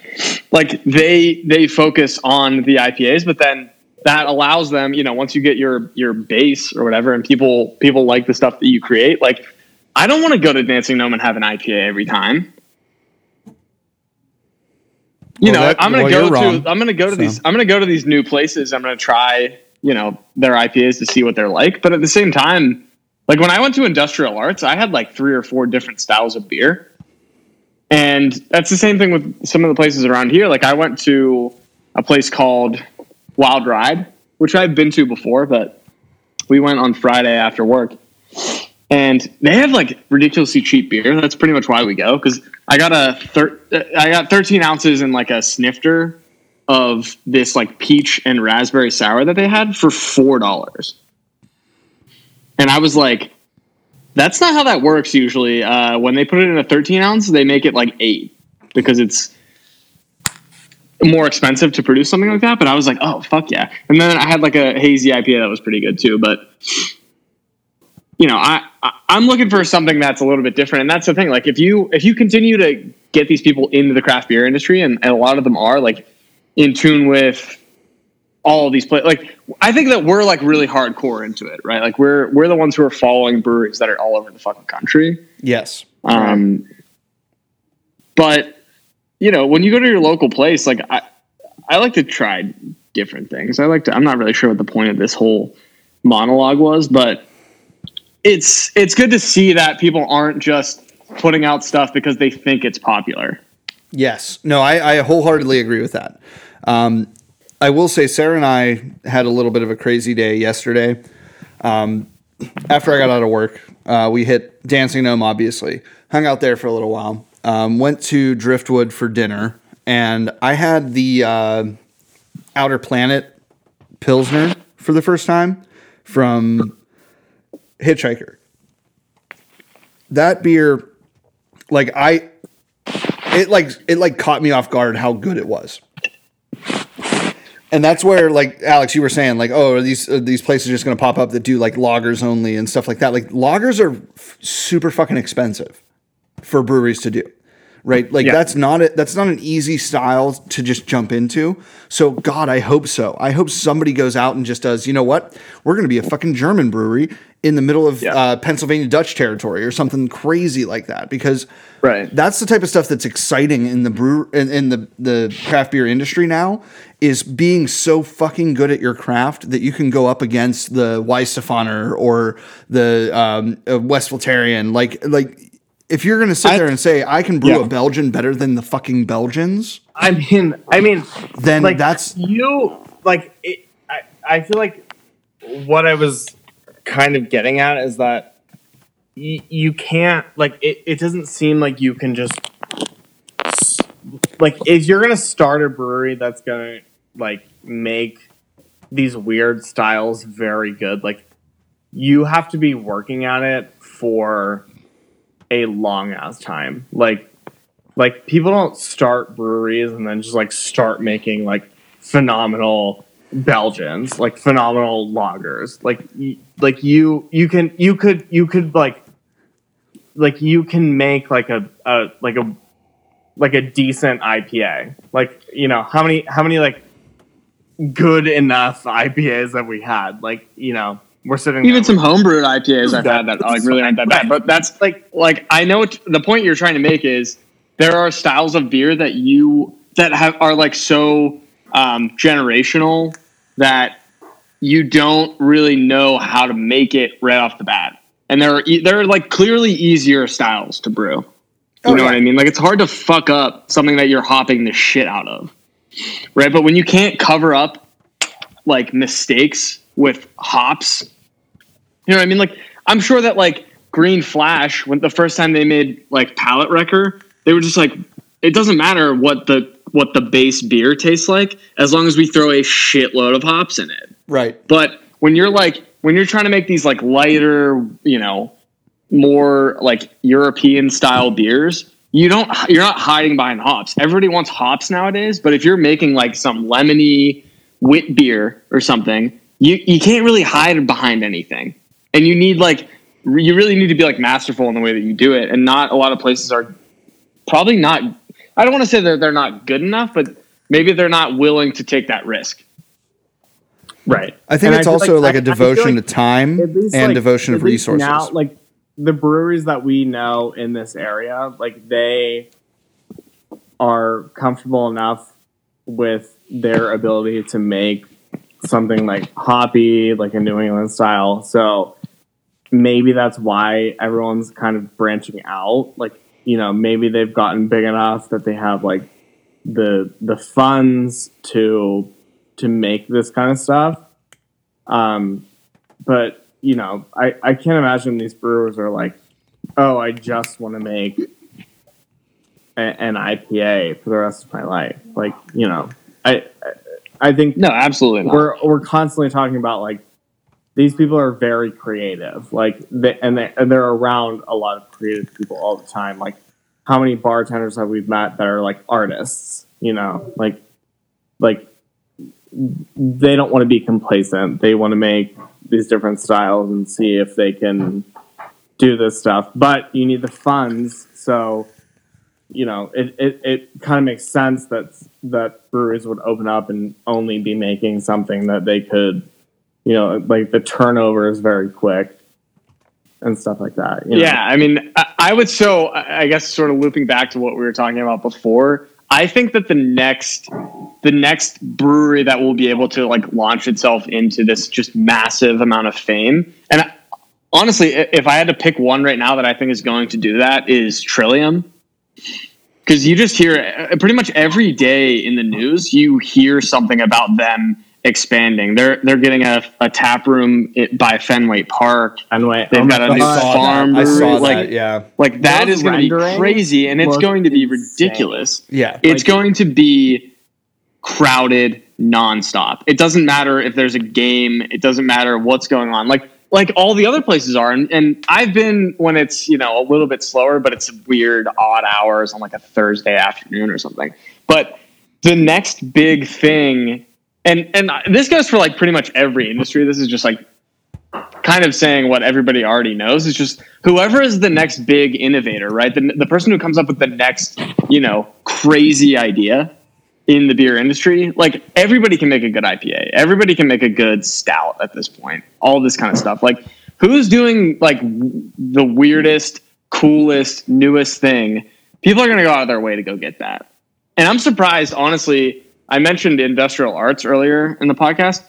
Like they they focus on the IPAs, but then that allows them, you know, once you get your your base or whatever, and people people like the stuff that you create. Like I don't want to go to Dancing Gnome and have an IPA every time. You Well, know, that- I'm gonna well, go to wrong. I'm gonna go to So. these I'm gonna go to these new places. I'm gonna try, you know, their IPAs to see what they're like. But at the same time, like when I went to Industrial Arts, I had like three or four different styles of beer. And that's the same thing with some of the places around here. Like I went to a place called Wild Ride, which I've been to before, but we went on Friday after work. And they have like ridiculously cheap beer. That's pretty much why we go. Because I got a thir- I got 13 ounces in like a snifter of this like peach and raspberry sour that they had for four dollars. And I was like, that's not how that works usually. Uh, when they put it in a 13 ounce, they make it like eight because it's more expensive to produce something like that. But I was like, oh fuck yeah! And then I had like a hazy IPA that was pretty good too. But you know, I, I I'm looking for something that's a little bit different, and that's the thing. Like if you if you continue to get these people into the craft beer industry, and, and a lot of them are like in tune with all of these places. Like I think that we're like really hardcore into it, right? Like we're we're the ones who are following breweries that are all over the fucking country. Yes. Um, but you know, when you go to your local place, like I, I like to try different things. I like to. I'm not really sure what the point of this whole monologue was, but it's it's good to see that people aren't just putting out stuff because they think it's popular. Yes. No, I, I wholeheartedly agree with that. Um, I will say Sarah and I had a little bit of a crazy day yesterday. Um, after I got out of work, uh, we hit Dancing Gnome, obviously. Hung out there for a little while. Um, went to Driftwood for dinner, and I had the uh, Outer Planet Pilsner for the first time from Hitchhiker. That beer, like I, it like it like caught me off guard how good it was. And that's where, like Alex, you were saying, like, oh, are these are these places just going to pop up that do like lagers only and stuff like that? Like, lagers are f- super fucking expensive for breweries to do, right? Like Yeah. that's not a, that's not an easy style to just jump into. So God, I hope so. I hope somebody goes out and just does. You know what? We're going to be a fucking German brewery in the middle of Yeah. uh, Pennsylvania Dutch territory or something crazy like that because Right. that's the type of stuff that's exciting in the brew in, in the the craft beer industry now is being so fucking good at your craft that you can go up against the Weihenstephaner or the um, uh. Like like if you're gonna sit I- there and say I can brew Yeah. a Belgian better than the fucking Belgians, I mean, I mean, then like that's you like. It, I I feel like what I was kind of getting at is that y- you can't like it. It doesn't seem like you can just like if you're gonna start a brewery that's gonna like make these weird styles very good. Like you have to be working at it for a long ass time. Like like people don't start breweries and then just like start making like phenomenal Belgians, like phenomenal lagers. Like like you you can you could you could like like you can make like a, a like a like a decent IPA. Like, you know, how many how many like good enough IPAs have we had? Like, you know, we're sitting Even there some homebrewed IPAs I've had that like really aren't that bad. But that's like like I know what, the point you're trying to make is there are styles of beer that you that have are like so um, generational that you don't really know how to make it right off the bat. And there are there are like clearly easier styles to brew. You Oh, know yeah. what I mean? Like it's hard to fuck up something that you're hopping the shit out of. Right? But when you can't cover up like mistakes with hops, you know what I mean? Like I'm sure that like Green Flash, when the first time they made like Palate Wrecker, they were just like, it doesn't matter what the what the base beer tastes like as long as we throw a shitload of hops in it. right. But when you're like when you're trying to make these like lighter, you know, more like European style beers, you don't you're not hiding behind hops. Everybody wants hops nowadays, but if you're making like some lemony wit beer or something, you you can't really hide behind anything. And you need like re- you really need to be like masterful in the way that you do it and not a lot of places are probably not I don't want to say that they're not good enough, but maybe they're not willing to take that risk. right. I think And it's feel also like, I- a I feel devotion like to time least, and like, devotion of resources. Now, like the breweries that we know in this area, like they are comfortable enough with their ability to make something like hoppy, like a New England style. So maybe that's why everyone's kind of branching out. Like, you know, maybe they've gotten big enough that they have like the the funds to to make this kind of stuff. Um, but you know, I I can't imagine these brewers are like, oh, I just want to make a, an IPA for the rest of my life. Like, you know, I I, I think No, absolutely not. we're we're constantly talking about like these people are very creative like they, and, they, and they're around a lot of creative people all the time. Like how many bartenders have we met that are like artists you know? Like like they don't want to be complacent. They want to make these different styles and see if they can do this stuff. But you need the funds so you know, it, it, it kind of makes sense that that breweries would open up and only be making something that they could, you know, like the turnover is very quick and stuff like that. you know? Yeah, I mean, I, I would so I guess sort of looping back to what we were talking about before. I think that the next the next brewery that will be able to like launch itself into this just massive amount of fame, and honestly, if I had to pick one right now that I think is going to do that, is Trillium. Because you just hear uh, pretty much every day in the news, you hear something about them expanding. They're they're getting a, a tap room by Fenway Park. Anyway, oh They've oh got a new farm that. I saw that. like- yeah, Like that Those is going to be crazy, and it's going to be insane. ridiculous. yeah. It's Like- going to be crowded nonstop. It doesn't matter if there's a game. It doesn't matter what's going on. Like like all the other places are. And, and I've been when it's you know a little bit slower, but it's weird odd hours on like a Thursday afternoon or something. But the next big thing, and and this goes for like pretty much every industry. This is just like kind of saying what everybody already knows It's just whoever is the next big innovator, right? The, the person who comes up with the next you know, crazy idea in the beer industry. Like everybody can make a good IPA. Everybody can make a good stout at this point. All this kind of stuff. Like who's doing like the weirdest, coolest, newest thing? People are going to go out of their way to go get that. And I'm surprised, honestly. I mentioned industrial arts earlier in the podcast.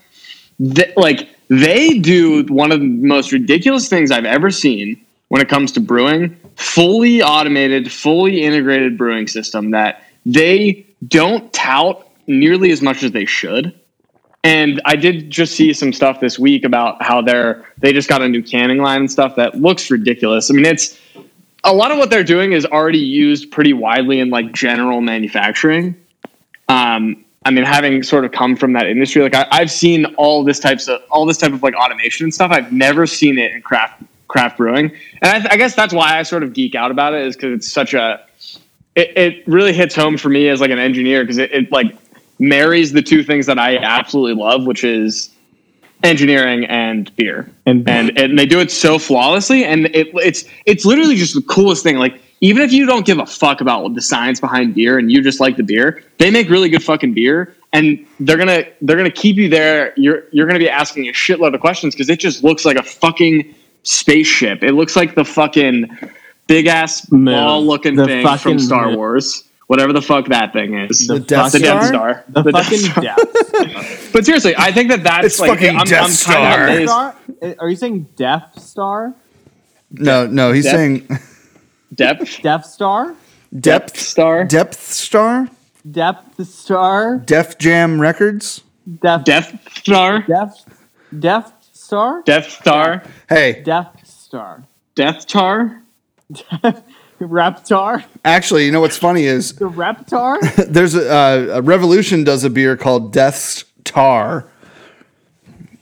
Th- like they do one of the most ridiculous things I've ever seen when it comes to brewing. Fully automated, fully integrated brewing system that they don't tout nearly as much as they should. And I did just see some stuff this week about how they're they just got a new canning line and stuff that looks ridiculous. I mean, it's a lot of what they're doing is already used pretty widely in like general manufacturing. Um, I mean, having sort of come from that industry, like I, have seen all this types of all this type of like automation and stuff. I've never seen it in craft craft brewing, and I, th- I guess that's why I sort of geek out about it is because it's such a it, it really hits home for me as like an engineer because it, it like marries the two things that I absolutely love, which is engineering and beer, And- and and they do it so flawlessly, and it, it's it's literally just the coolest thing. Like even if you don't give a fuck about the science behind beer and you just like the beer, they make really good fucking beer, and they're gonna they're gonna keep you there. You're you're gonna be asking a shitload of questions because it just looks like a fucking spaceship. It looks like the fucking big ass ball looking thing from Star moon. Wars. Whatever the fuck that thing is. The Death the Death Star? Star. The, The Death fucking Star. Death But seriously, I think that that's It's like fucking I'm, Death I'm Star. kind of. Star? Are you saying Death Star? No, no, he's Depth? saying Depth Death Star? depth Star. depth star Depth Star? Def Jam Records. Death Death Star. Death Death Star? Death Star. Hey, Death Star. Death Star. Reptar? actually, you know what's funny is The Reptar? there's a, uh, a Revolution does a beer called Deth's Tar.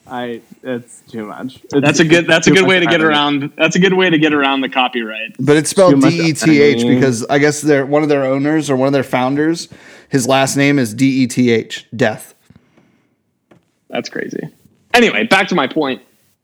I it's too much. It's- That's a good. That's a good way to get around. That's a good way to get around the copyright. But it's spelled D E T H because I guess they're one of their owners or one of their founders. His last name is D E T H. Death. That's crazy. Anyway, back to my point.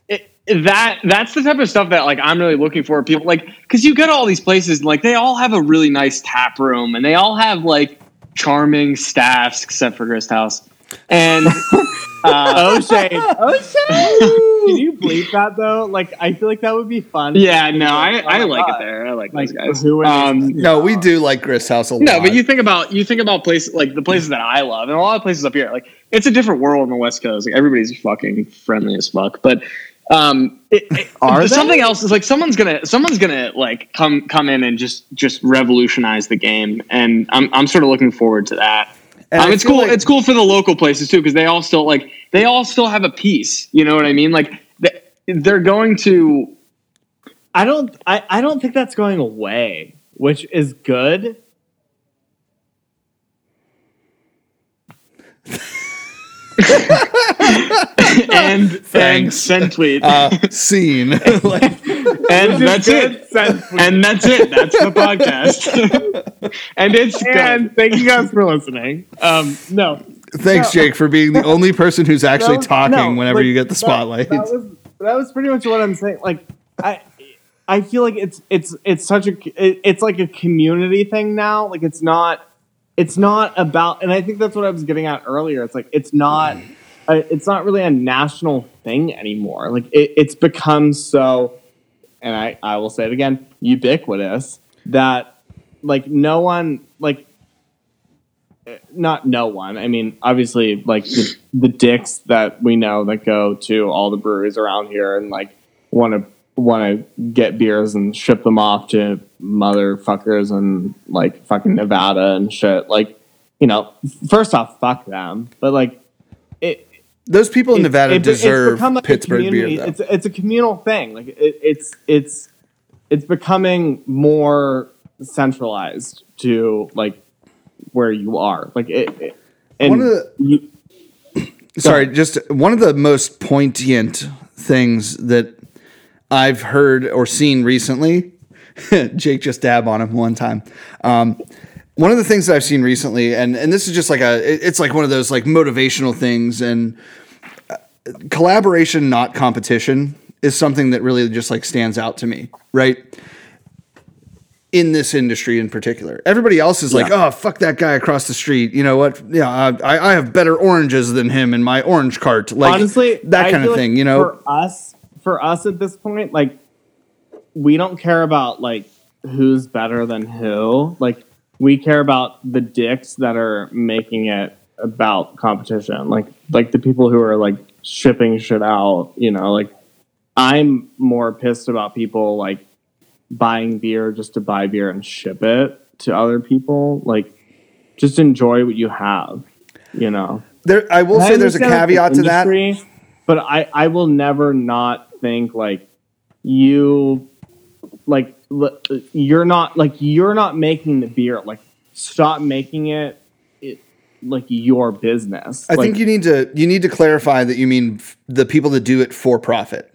It, that that's the type of stuff that like I'm really looking for. People like because you go to all these places and like they all have a really nice tap room and they all have like charming staffs except for Grist House. And uh, O'Shea. O'Shea. Can you bleep that though? Like I feel like that would be fun. yeah, no, I, I Oh my like God. it there. I like, Like those guys. who Um, No, we do like Grist House a lot. No, but you think about you think about places like the places that I love, and a lot of places up here. Like it's a different world on the West Coast. Like everybody's fucking friendly as fuck. But um, it, it- Are something else is like someone's gonna someone's gonna like come come in and just just revolutionize the game, and I'm I'm sort of looking forward to that. And Um, it's cool. like- it's cool for the local places too because they all still like they all still have a piece. You know what I mean? Like they- they're going to I don't I, I don't think that's going away, which is good. and and Thanks. send tweet. uh, scene. like, and that's it. And that's it. That's the podcast. and it's good. Thank you guys for listening. Um, no, thanks, No. Jake, for being the only person who's actually No, talking no, whenever like, you get the spotlight. That, was that was pretty much what I'm saying. Like I I feel like it's it's it's such a it, it's like a community thing now. Like it's not it's not about and I think that's what I was getting at earlier. It's like it's not it's not really a national thing anymore. Like it, it's become so and I I will say it again, ubiquitous that like no one like eh, not no one. I mean, obviously, like the, the dicks that we know that go to all the breweries around here and like want to want to get beers and ship them off to motherfuckers and like fucking Nevada and shit. Like, you know, first off, fuck them. But like, it Those people in it- Nevada it- deserve like Pittsburgh beer, though. It's it's a communal thing. Like it, it's it's it's becoming more centralized to like where you are. Like it, it- and One of the- you, Sorry, just one of the most poignant things that I've heard or seen recently. Jake just dab on him one time. Um, one of the things that I've seen recently, and and this is just like a, it's like one of those like motivational things, and uh, collaboration, not competition, is something that really just like stands out to me. Right? in this industry in particular. Everybody else is like, oh, fuck that guy across the street. You know what? Yeah, I, I have better oranges than him in my orange cart. Like, Honestly, that I kind of like thing, you know? For us, for us at this point, like we don't care about like who's better than who. Like we care about the dicks that are making it about competition. Like like the people who are like shipping shit out, you know, like I'm more pissed about people like buying beer just to buy beer and ship it to other people. Like just enjoy what you have, you know. There, I will I say there's a caveat the to that. But I, I will never not think like you, like you're not like you're not making the beer. Like stop making it, it like your business. I Like, think you need to you need to clarify that you mean f- the people that do it for profit,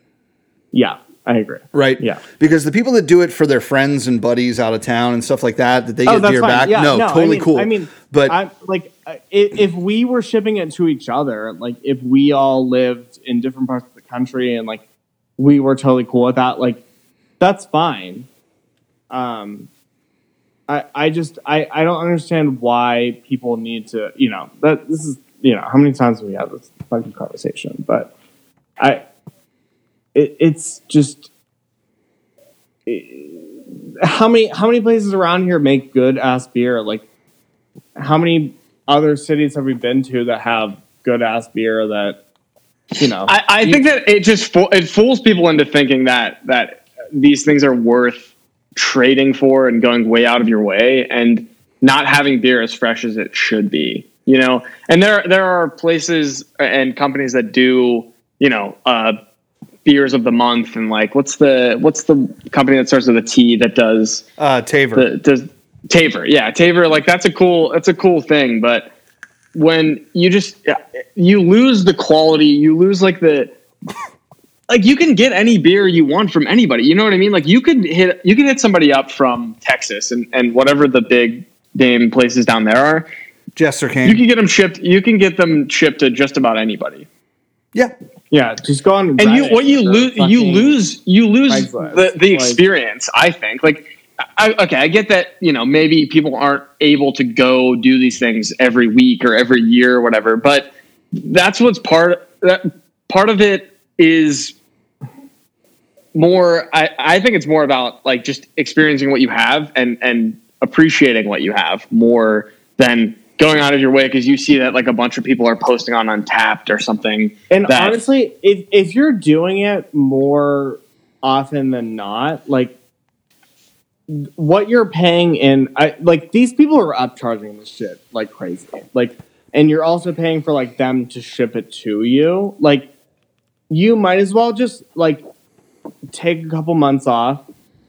yeah, I agree. right? Yeah. Because the people that do it for their friends and buddies out of town and stuff like that, that they Oh, get beer fine. back. Yeah, no, I totally mean- cool. I mean, but I'm like, if we were shipping it to each other, like if we all lived in different parts of the country and like we were totally cool with that, like that's fine. Um, I I just I I don't understand why people need to you know that this is you know how many times have we had this fucking conversation, but I it, it's just how many how many places around here make good ass beer? Like how many other cities have we been to that have good ass beer that you know? I, I think that it just fo- it fools people into thinking that that these things are worth trading for and going way out of your way and not having beer as fresh as it should be. You know, and there there are places and companies that do you know uh, beers of the month and like what's the what's the company that starts with a T that does uh, Tavour, the, does Tavour. Yeah, Tavour. Like that's a cool. That's a cool thing. But when you just you lose the quality, you lose like the like you can get any beer you want from anybody. You know what I mean? Like you could hit you can hit somebody up from Texas and and whatever the big name places down there are. Jester You King. can get them shipped. You can get them shipped to just about anybody. yeah, yeah, just go on and you what you lose you lose you lose the, the experience i think like I, okay i get that you know maybe people aren't able to go do these things every week or every year or whatever but that's what's part that part of it is more I, I think it's more about like just experiencing what you have and and appreciating what you have more than going out of your way because you see that like a bunch of people are posting on Untappd or something And that- honestly, if if you're doing it more often than not, like what you're paying in, I like these people are upcharging this shit like crazy. Like, and you're also paying for like them to ship it to you. Like, you might as well just like take a couple months off,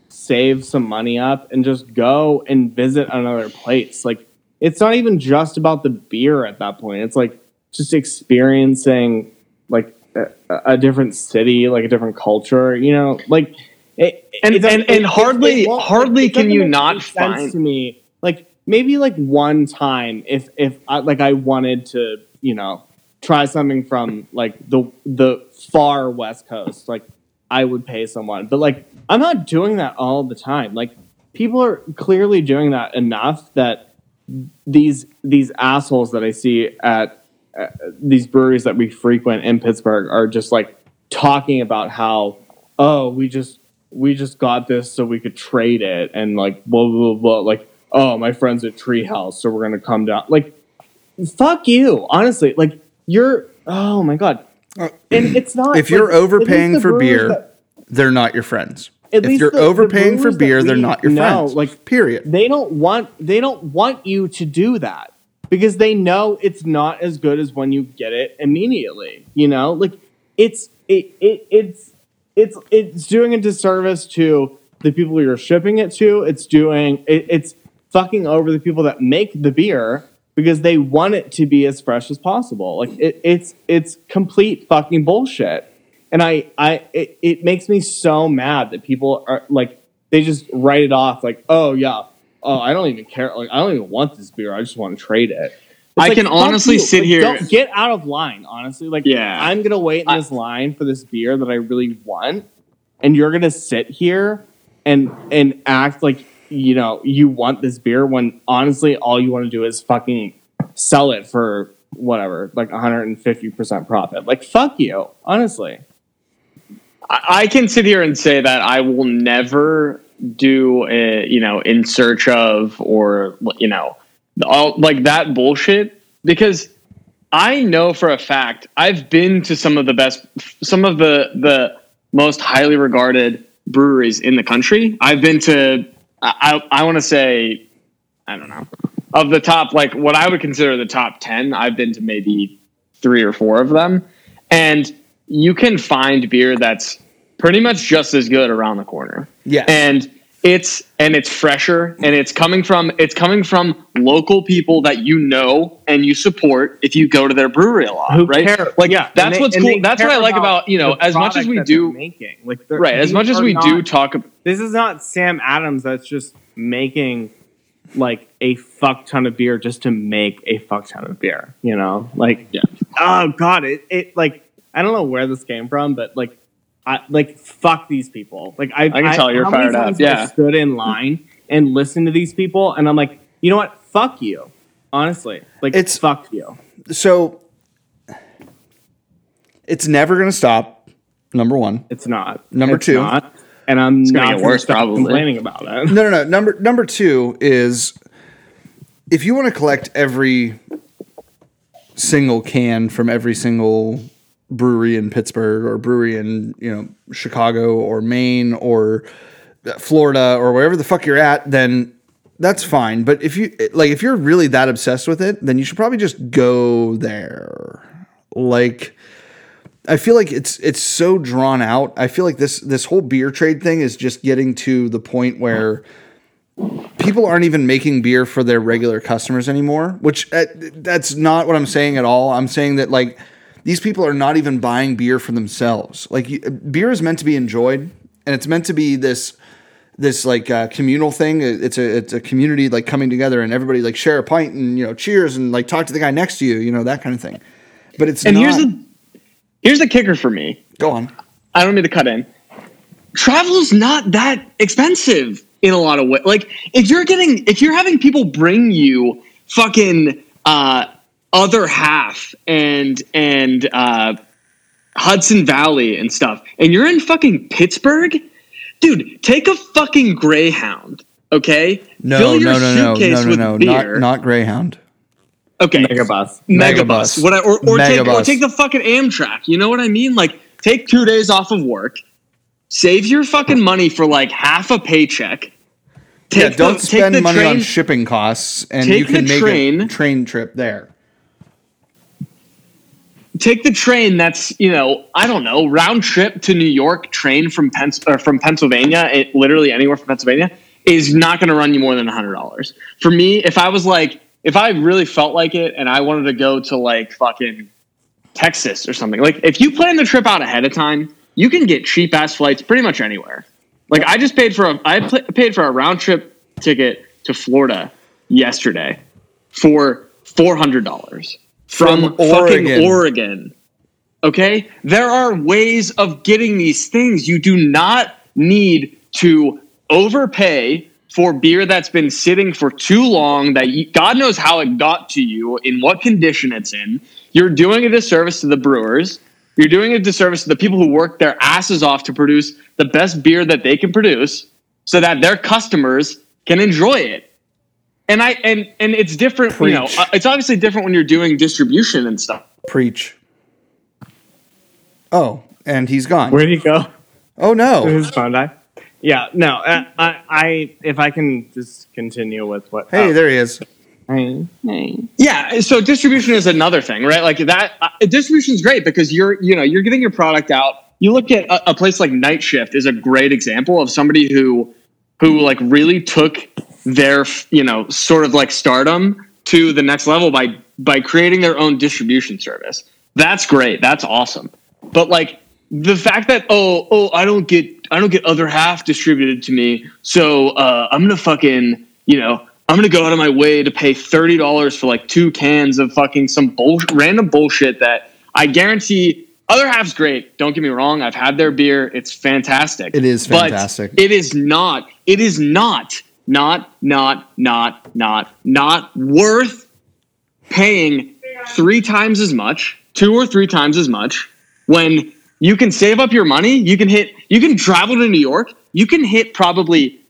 save some money up, and just go and visit another place. Like, it's not even just about the beer at that point. It's like just experiencing like a, a different city, like a different culture. You know, like it, And- it and- and hardly- hardly can you not find- to me. Like maybe like one time, if if I, like I wanted to, you know, try something from like the the far west coast, like I would pay someone. But like I'm not doing that all the time. Like people are clearly doing that enough that these these assholes that I see at uh, these breweries that we frequent in Pittsburgh are just like talking about how oh we just we just got this so we could trade it and like blah blah blah, like oh my friends at Treehouse so we're gonna come down like fuck you honestly like you're oh my god uh, and it's not if you're like, overpaying for beer, that- they're not your friends. At if least you're the- the overpaying for brewers that beer, they're not your know, friends. like, period. they don't want they don't want you to do that because they know it's not as good as when you get it immediately you know like it's it, it it's it's it's doing a disservice to the people you're shipping it to it's doing it, it's fucking over the people that make the beer because they want it to be as fresh as possible like it, it's it's complete fucking bullshit and I, I, it, it makes me so mad that people are like, they just write it off like, oh yeah, oh I don't even care, like I don't even want this beer, I just want to trade it. It's I like, can honestly you. sit Like, here- Don't get out of line, honestly. Like, Yeah. I'm gonna wait in I- this line for this beer that I really want, and you're gonna sit here and and act like you know you want this beer when honestly all you want to do is fucking sell it for whatever like 150% profit. Like fuck you honestly. I, can sit here and say that I will never do a, you know in search of or you know all like that bullshit. Because I know for a fact I've been to some of the best some of the the most highly regarded breweries in the country. I've been to I I, want to say I don't know. Of the top like what I would consider the top 10 I've been to maybe 3 or 4 of them. And you can find beer that's pretty much just as good around the corner. Yeah. and it's and it's fresher and it's coming from it's coming from local people that you know and you support if you go to their brewery a lot Who right care? like Yeah, that's they- what's cool that's what i like about you know as much as we do making like right as much as we not- do talk about this is not Sam Adams that's just making like a fuck ton of beer just to make a fuck ton of beer, you know? Like Yeah. oh god, it, it like I don't know where this came from, but like I like fuck these people. Like I I can tell you're how many fired up, times have I yeah. stood in line and listened to these people and I'm like, you know what? Fuck you. Honestly. Like It's- it's fuck you. so it's never going to stop. Number one. It's not. Number It's two. not. And I'm gonna not get gonna worse, stop probably. complaining about it. No, no, no. Number number two is if you want to collect every single can from every single brewery in Pittsburgh or brewery in you know Chicago or Maine or Florida or wherever the fuck you're at, then that's fine. But if you like, if you're really that obsessed with it, then you should probably just go there. Like, I feel like it's it's so drawn out. I feel like this this whole beer trade thing is just getting to the point where people aren't even making beer for their regular customers anymore. Which uh, that's not what I'm saying at all. I'm saying that like these people are not even buying beer for themselves. Like you- beer is meant to be enjoyed, and it's meant to be this this like uh, communal thing. It's a it's a community like coming together and everybody like share a pint and you know cheers and like talk to the guy next to you, you know that kind of thing. But it's and not, here's the here's the kicker for me go on. I don't need to cut in. Travel's not that expensive in a lot of ways. Like if you're getting if you're having people bring you fucking uh other half and and uh Hudson Valley and stuff, and you're in fucking Pittsburgh, dude, take a fucking Greyhound, okay? No, Fill your no, no, no, suitcase no, no, with no, beer. not not Greyhound. okay, Megabus. Megabus, Megabus. what I, or, or, take, or take the fucking Amtrak. You know what I mean? Like, take two days off of work, save your fucking money for like half a paycheck. Take yeah, don't the, take spend the money train, on shipping costs, and you can the make a train. train trip there take the train that's you know i don't know round trip to new york train from, Pens- from pennsylvania it, literally anywhere from pennsylvania is not going to run you more than $100 for me if i was like if i really felt like it and i wanted to go to like fucking texas or something like if you plan the trip out ahead of time you can get cheap ass flights pretty much anywhere. Like i just paid for a i pl- paid for a round trip ticket to florida yesterday for $400 from, from Oregon. fucking Oregon. Okay? There are ways of getting these things. You do not need to overpay for beer that's been sitting for too long that you, God knows how it got to you, in what condition it's in. You're doing a disservice to the brewers. You're doing a disservice to the people who work their asses off to produce the best beer that they can produce so that their customers can enjoy it. And I and and it's different, you know, uh, it's obviously different when you're doing distribution and stuff. Preach. Oh, and he's gone. Where'd he go? oh no. his phone die? Yeah, no. Uh, I, I, if I can just continue with what. Hey, oh, there he is. hey, hey. Yeah, so distribution is another thing, right? Like that uh, distribution is great because you're, you know, you're getting your product out. You look at a, a place like Night Shift is a great example of somebody who who like really took their, you know, sort of like stardom to the next level by by creating their own distribution service. That's great. That's awesome. But like the fact that oh oh I don't get I don't get other half distributed to me, so uh, I'm gonna fucking you know I'm gonna go out of my way to pay thirty dollars for like two cans of fucking some bull random bullshit that I guarantee other half's great. Don't get me wrong. I've had their beer. It's fantastic. It is But fantastic. it is not. It is not not, not, not, not, not worth paying three times as much, two or three times as much, when you can save up your money. You can hit, you can travel to New York. You can hit probably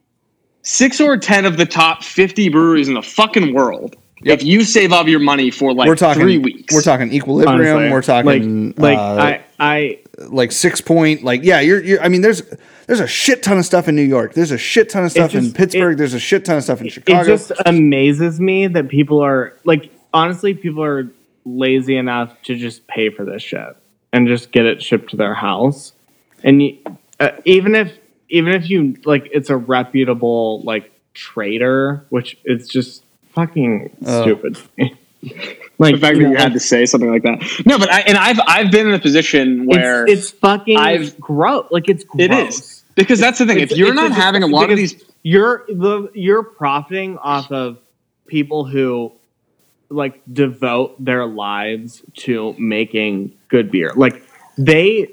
six or 10 of the top 50 breweries in the fucking world. Yep. If you save up your money for like we're talking three weeks, We're talking equilibrium. honestly. we're talking like, like uh, I, I, like Sixpoint. Like yeah, you're, you're. I mean, there's there's a shit ton of stuff in New York. There's a shit ton of stuff in Pittsburgh. it- there's a shit ton of stuff in Chicago. it just amazes me that people are like, honestly, people are lazy enough to just pay for this shit and just get it shipped to their house. And you, uh, even if, even if you like, it's a reputable like trader, which it's just fucking Oh. stupid. Like the fact that you had to say something like that. No, but I and I've I've been in a position where it's, it's fucking I've- gross. Like it's gross. it is because that's the thing. If you're not having a lot of these, you're the you're profiting off of people who like devote their lives to making good beer. Like they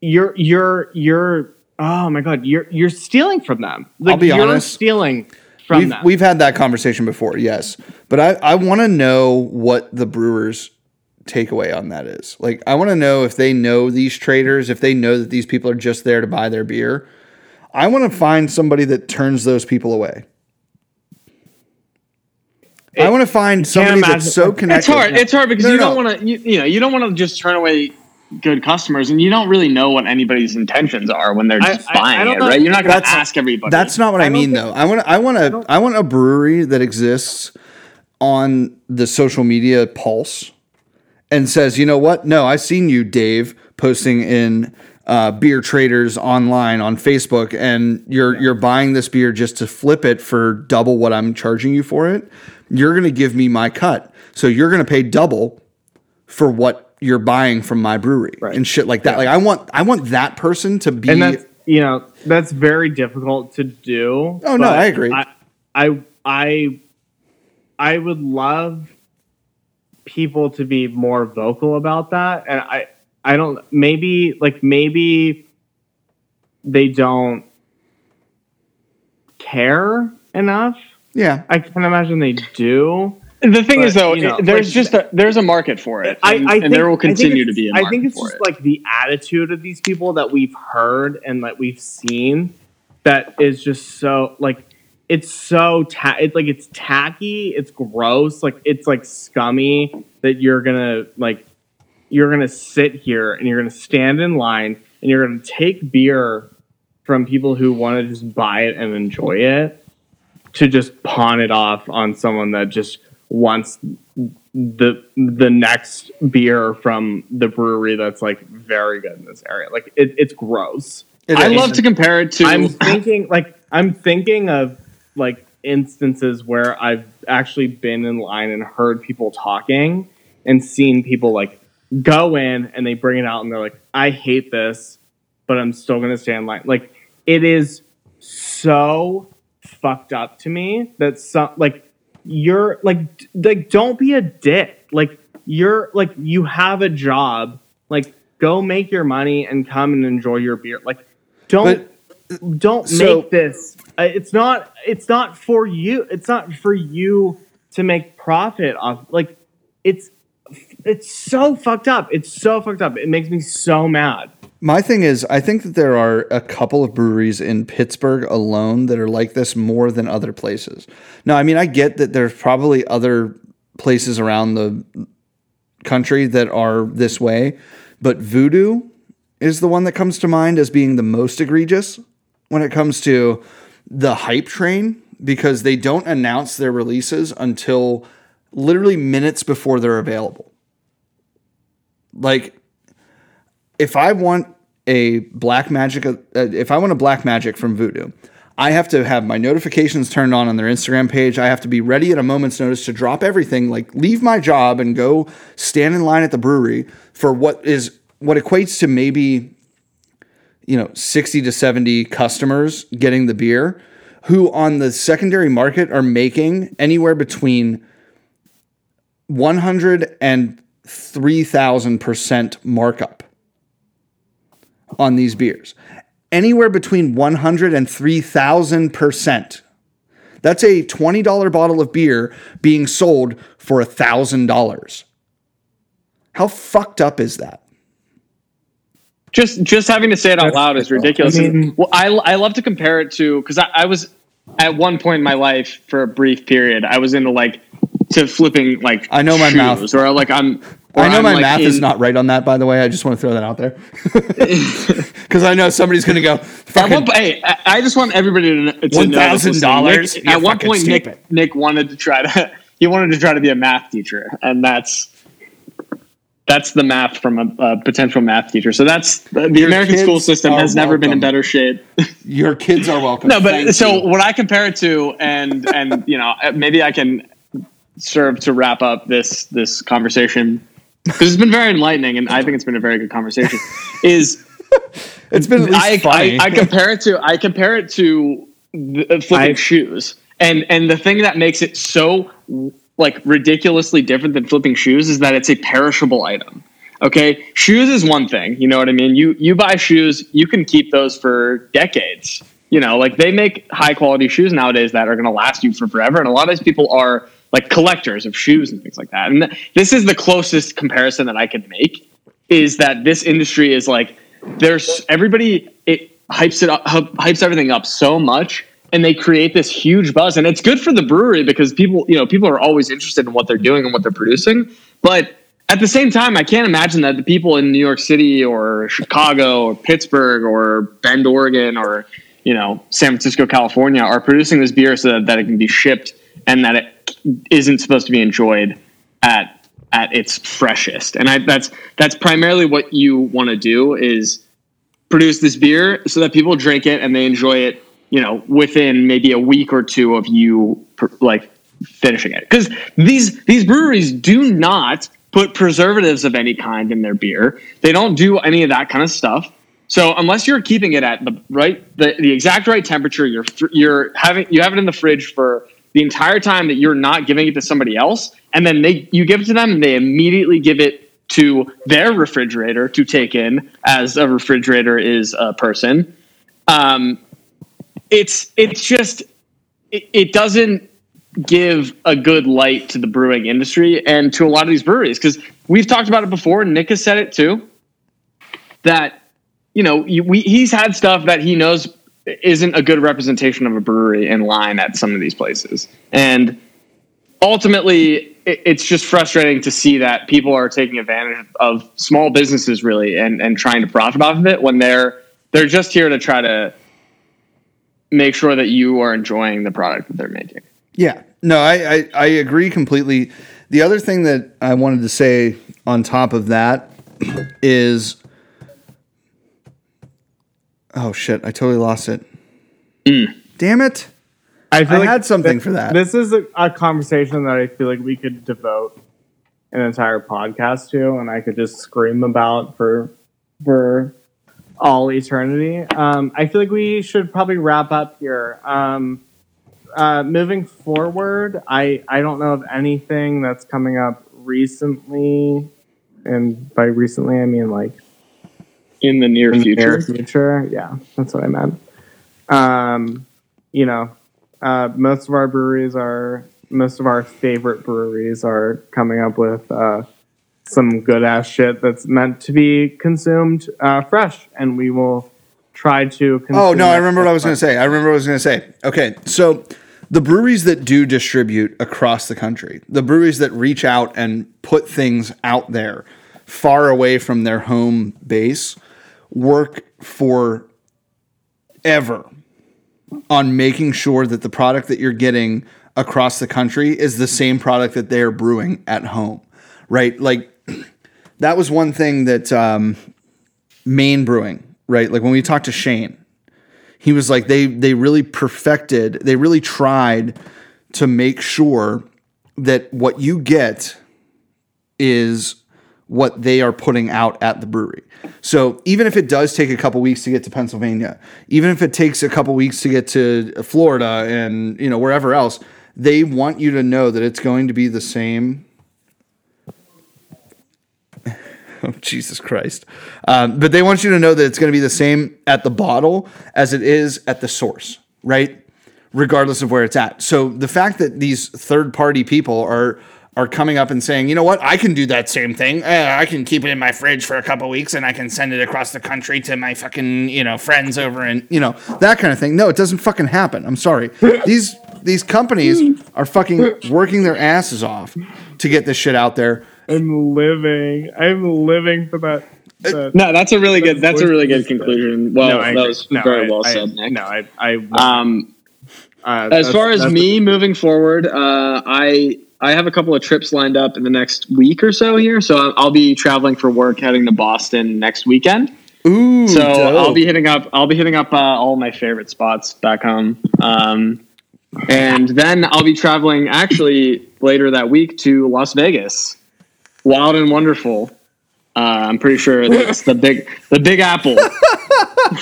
you're you're you're oh my god, you're you're stealing from them. Like, I'll be you're honest. stealing from we've them. we've had that conversation before, yes. But I I want to know what the brewers takeaway on that is. Like I want to know if they know these traders, if they know that these people are just there to buy their beer. I want to find somebody that turns those people away. I want to find somebody that's so connected. it's hard. It's hard because No, you no. don't want to. You, you know, you don't want to just turn away good customers, and you don't really know what anybody's intentions are when they're just I- I buying don't it, know- right? You're not going to ask everybody. That's not what I, I mean, though. I want I want a I want a brewery that exists on the social media pulse and says, you know what? No, I've seen you, Dave, posting in uh, beer traders online on Facebook, and you're you're buying this beer just to flip it for double what I'm charging you for it. You're gonna give me my cut, so you're gonna pay double for what you're buying from my brewery and shit like that. Like I want I want that person to be. and that's you know that's very difficult to do. Oh, no, I agree. I, I I I would love people to be more vocal about that, and I I don't maybe like maybe they don't care enough. yeah, I can imagine they do. The thing is, though, you know, there's like- just a, there's a market for it, and, I and think, there will continue to be a I market I think it's just it. like the attitude of these people that we've heard and that we've seen that is just so like it's so ta- it's like it's tacky, it's gross, like it's like scummy that you're gonna like you're gonna sit here and you're gonna stand in line and you're gonna take beer from people who want to just buy it and enjoy it to just pawn it off on someone that just wants the the next beer from the brewery that's like very good in this area. Like it, it's gross. It I love to compare it to. I'm thinking like I'm thinking of like instances where I've actually been in line and heard people talking and seen people like go in and they bring it out and they're like, I hate this, but I'm still gonna stay in line. Like it is so fucked up to me that some like you're like like don't be a dick. Like you're like you have a job. Like go make your money and come and enjoy your beer. Like don't don't so- make this. Uh, it's not. It's not for you. It's not for you to make profit off. Like it's it's so fucked up. It's so fucked up. It makes me so mad. My thing is, I think that there are a couple of breweries in Pittsburgh alone that are like this more than other places. Now, I mean, I get that there's probably other places around the country that are this way, but Voodoo is the one that comes to mind as being the most egregious when it comes to the hype train because they don't announce their releases until literally minutes before they're available. Like, if I want a black magic, uh, if I want a black magic from Voodoo, I have to have my notifications turned on on their Instagram page. I have to be ready at a moment's notice to drop everything, like leave my job and go stand in line at the brewery for what is what equates to maybe you know 60 to 70 customers getting the beer who on the secondary market are making anywhere between 100 and 3000% markup on these beers. Anywhere between 100 and 3000%. That's a $20 bottle of beer being sold for $1,000. How fucked up is that? just just having to say it out That's loud is ridiculous. I mean- well, I I love to compare it to because I, I was at one point in my life for a brief period I was into like to flipping like I know my shoes, mouth- or like I'm or I know I'm, my like, math is not right on that, by the way. I just want to throw that out there. Because I know somebody's going to go, At fucking, one, hey, I, just want everybody to, to know. $1,000? At one point, stupid. Nick Nick wanted to try to he wanted to try to be a math teacher, and that's that's the math from a, a potential math teacher. So that's the, the American school system has never been in better shape. your kids are welcome. no, but Thank so you. what I compare it to, and and you know maybe I can serve to wrap up this this conversation because it's been very enlightening, and I think it's been a very good conversation. Is it's been I. I, I compare it to I compare it to the, uh, flipping I- shoes, and and the thing that makes it so like ridiculously different than flipping shoes is that it's a perishable item. Okay, shoes is one thing. You know what I mean. You you buy shoes, you can keep those for decades. You know, like they make high quality shoes nowadays that are going to last you for forever, and a lot of these people are like collectors of shoes and things like that. And th- this is the closest comparison that I can make is that this industry is like there's everybody it hypes it up hypes everything up so much and they create this huge buzz and it's good for the brewery because people you know people are always interested in what they're doing and what they're producing but at the same time i can't imagine that the people in new york city or chicago or pittsburgh or bend oregon or you know san francisco california are producing this beer so that, that it can be shipped and that it isn't supposed to be enjoyed at at its freshest. And I, that's that's primarily what you want to do is produce this beer so that people drink it and they enjoy it. You know, within maybe a week or two of you like finishing it, because these these breweries do not put preservatives of any kind in their beer. They don't do any of that kind of stuff. So unless you're keeping it at the right the, the exact right temperature, you're you're having you have it in the fridge for the entire time that you're not giving it to somebody else, and then they you give it to them and they immediately give it to their refrigerator to take in as a refrigerator is a person. Um, it's it's just it, it doesn't give a good light to the brewing industry and to a lot of these breweries because we've talked about it before. and Nick has said it too. That you know we, he's had stuff that he knows isn't a good representation of a brewery in line at some of these places, and ultimately it's just frustrating to see that people are taking advantage of small businesses really and and trying to profit off of it when they're they're just here to try to make sure that you are enjoying the product that they're making. Yeah, no, I, I, I agree completely. The other thing that I wanted to say on top of that is, oh shit, I totally lost it. Damn it! I, feel I like had something thi- for that. This is a, a conversation that I feel like we could devote an entire podcast to, and I could just scream about for for all eternity. Um, I feel like we should probably wrap up here. Um, uh, moving forward, I I don't know of anything that's coming up recently, and by recently I mean like In the near in the future, near future. Yeah, that's what I meant. Um, you know, uh, most of our breweries are most of our favorite breweries are coming up with uh, some good ass shit that's meant to be consumed uh, fresh, and we will try to. Consume Oh no, I remember what I was going to say. I remember what I was going to say. Okay, so the breweries that do distribute across the country, the breweries that reach out and put things out there far away from their home base, work for ever on making sure that the product that you're getting across the country is the same product that they're brewing at home, right? Like that was one thing that um, Maine Brewing, right? Like when we talked to Shane, he was like they they really perfected, they really tried to make sure that what you get is what they are putting out at the brewery. So even if it does take a couple weeks to get to Pennsylvania, even if it takes a couple weeks to get to Florida and you know wherever else, they want you to know that it's going to be the same. Oh, Jesus Christ. Um, but they want you to know that it's going to be the same at the bottle as it is at the source, right? regardless of where it's at. So the fact that these third party people are are coming up and saying, you know what, I can do that same thing. Uh, I can keep it in my fridge for a couple weeks and I can send it across the country to my fucking you know friends over and you know that kind of thing. No, it doesn't fucking happen. I'm sorry. these these companies are fucking working their asses off to get this shit out there. I'm living. I'm living for that. that No, that's a really good. That's a really good conclusion. Well, No, that was No, very I- well I- said, Nick. No, I, I, Um, uh, as far as that's- me moving forward, uh, I I have a couple of trips lined up in the next week or so here. So I'll- I'll be traveling for work, heading to Boston next weekend. Ooh, So dope. I'll be hitting up. I'll be hitting up uh, all my favorite spots back home. Um, and then I'll be traveling actually later that week to Las Vegas, Wild and Wonderful. Uh, I'm pretty sure that's the big the Big Apple.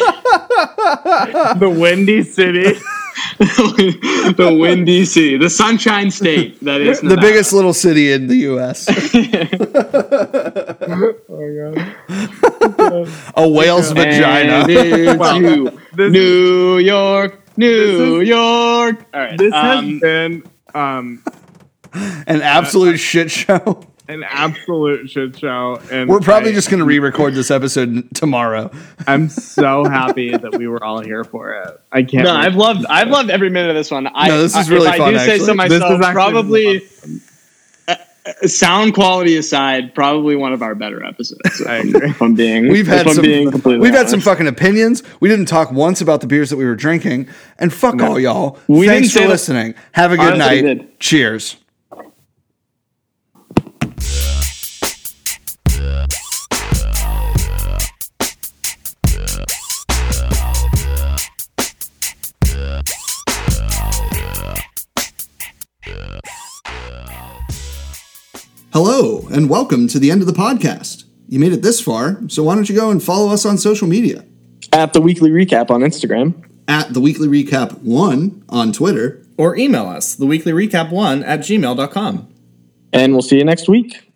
the Windy City. the Windy City, the Sunshine State. That is the Nevada. biggest little city in the U.S. oh my god. A whale's And vagina. into This, New York, New This York. All right. this um, has been um, An absolute shit show. An absolute shit show, and We're probably I- just going to re-record this episode tomorrow. I'm so happy that we were all here for it. I can't. No, wait. I've loved I've loved every minute of this one. I, No, this is I- really if I fun, do say so actually. This myself, is probably uh, uh, sound quality aside, probably one of our better episodes. I agree. If I'm being, We've had some. being completely We've had some fucking opinions. We didn't talk once about the beers that we were drinking. And fuck all y'all. We Thanks didn't say for that- listening. Have a good Honestly, night. Cheers. And welcome to the end of the podcast. You made it this far, so why don't you go and follow us on social media? at the weekly recap on Instagram. At the Weekly Recap 1 on Twitter. Or email us, theweeklyrecap1 at gmail.com. And we'll see you next week.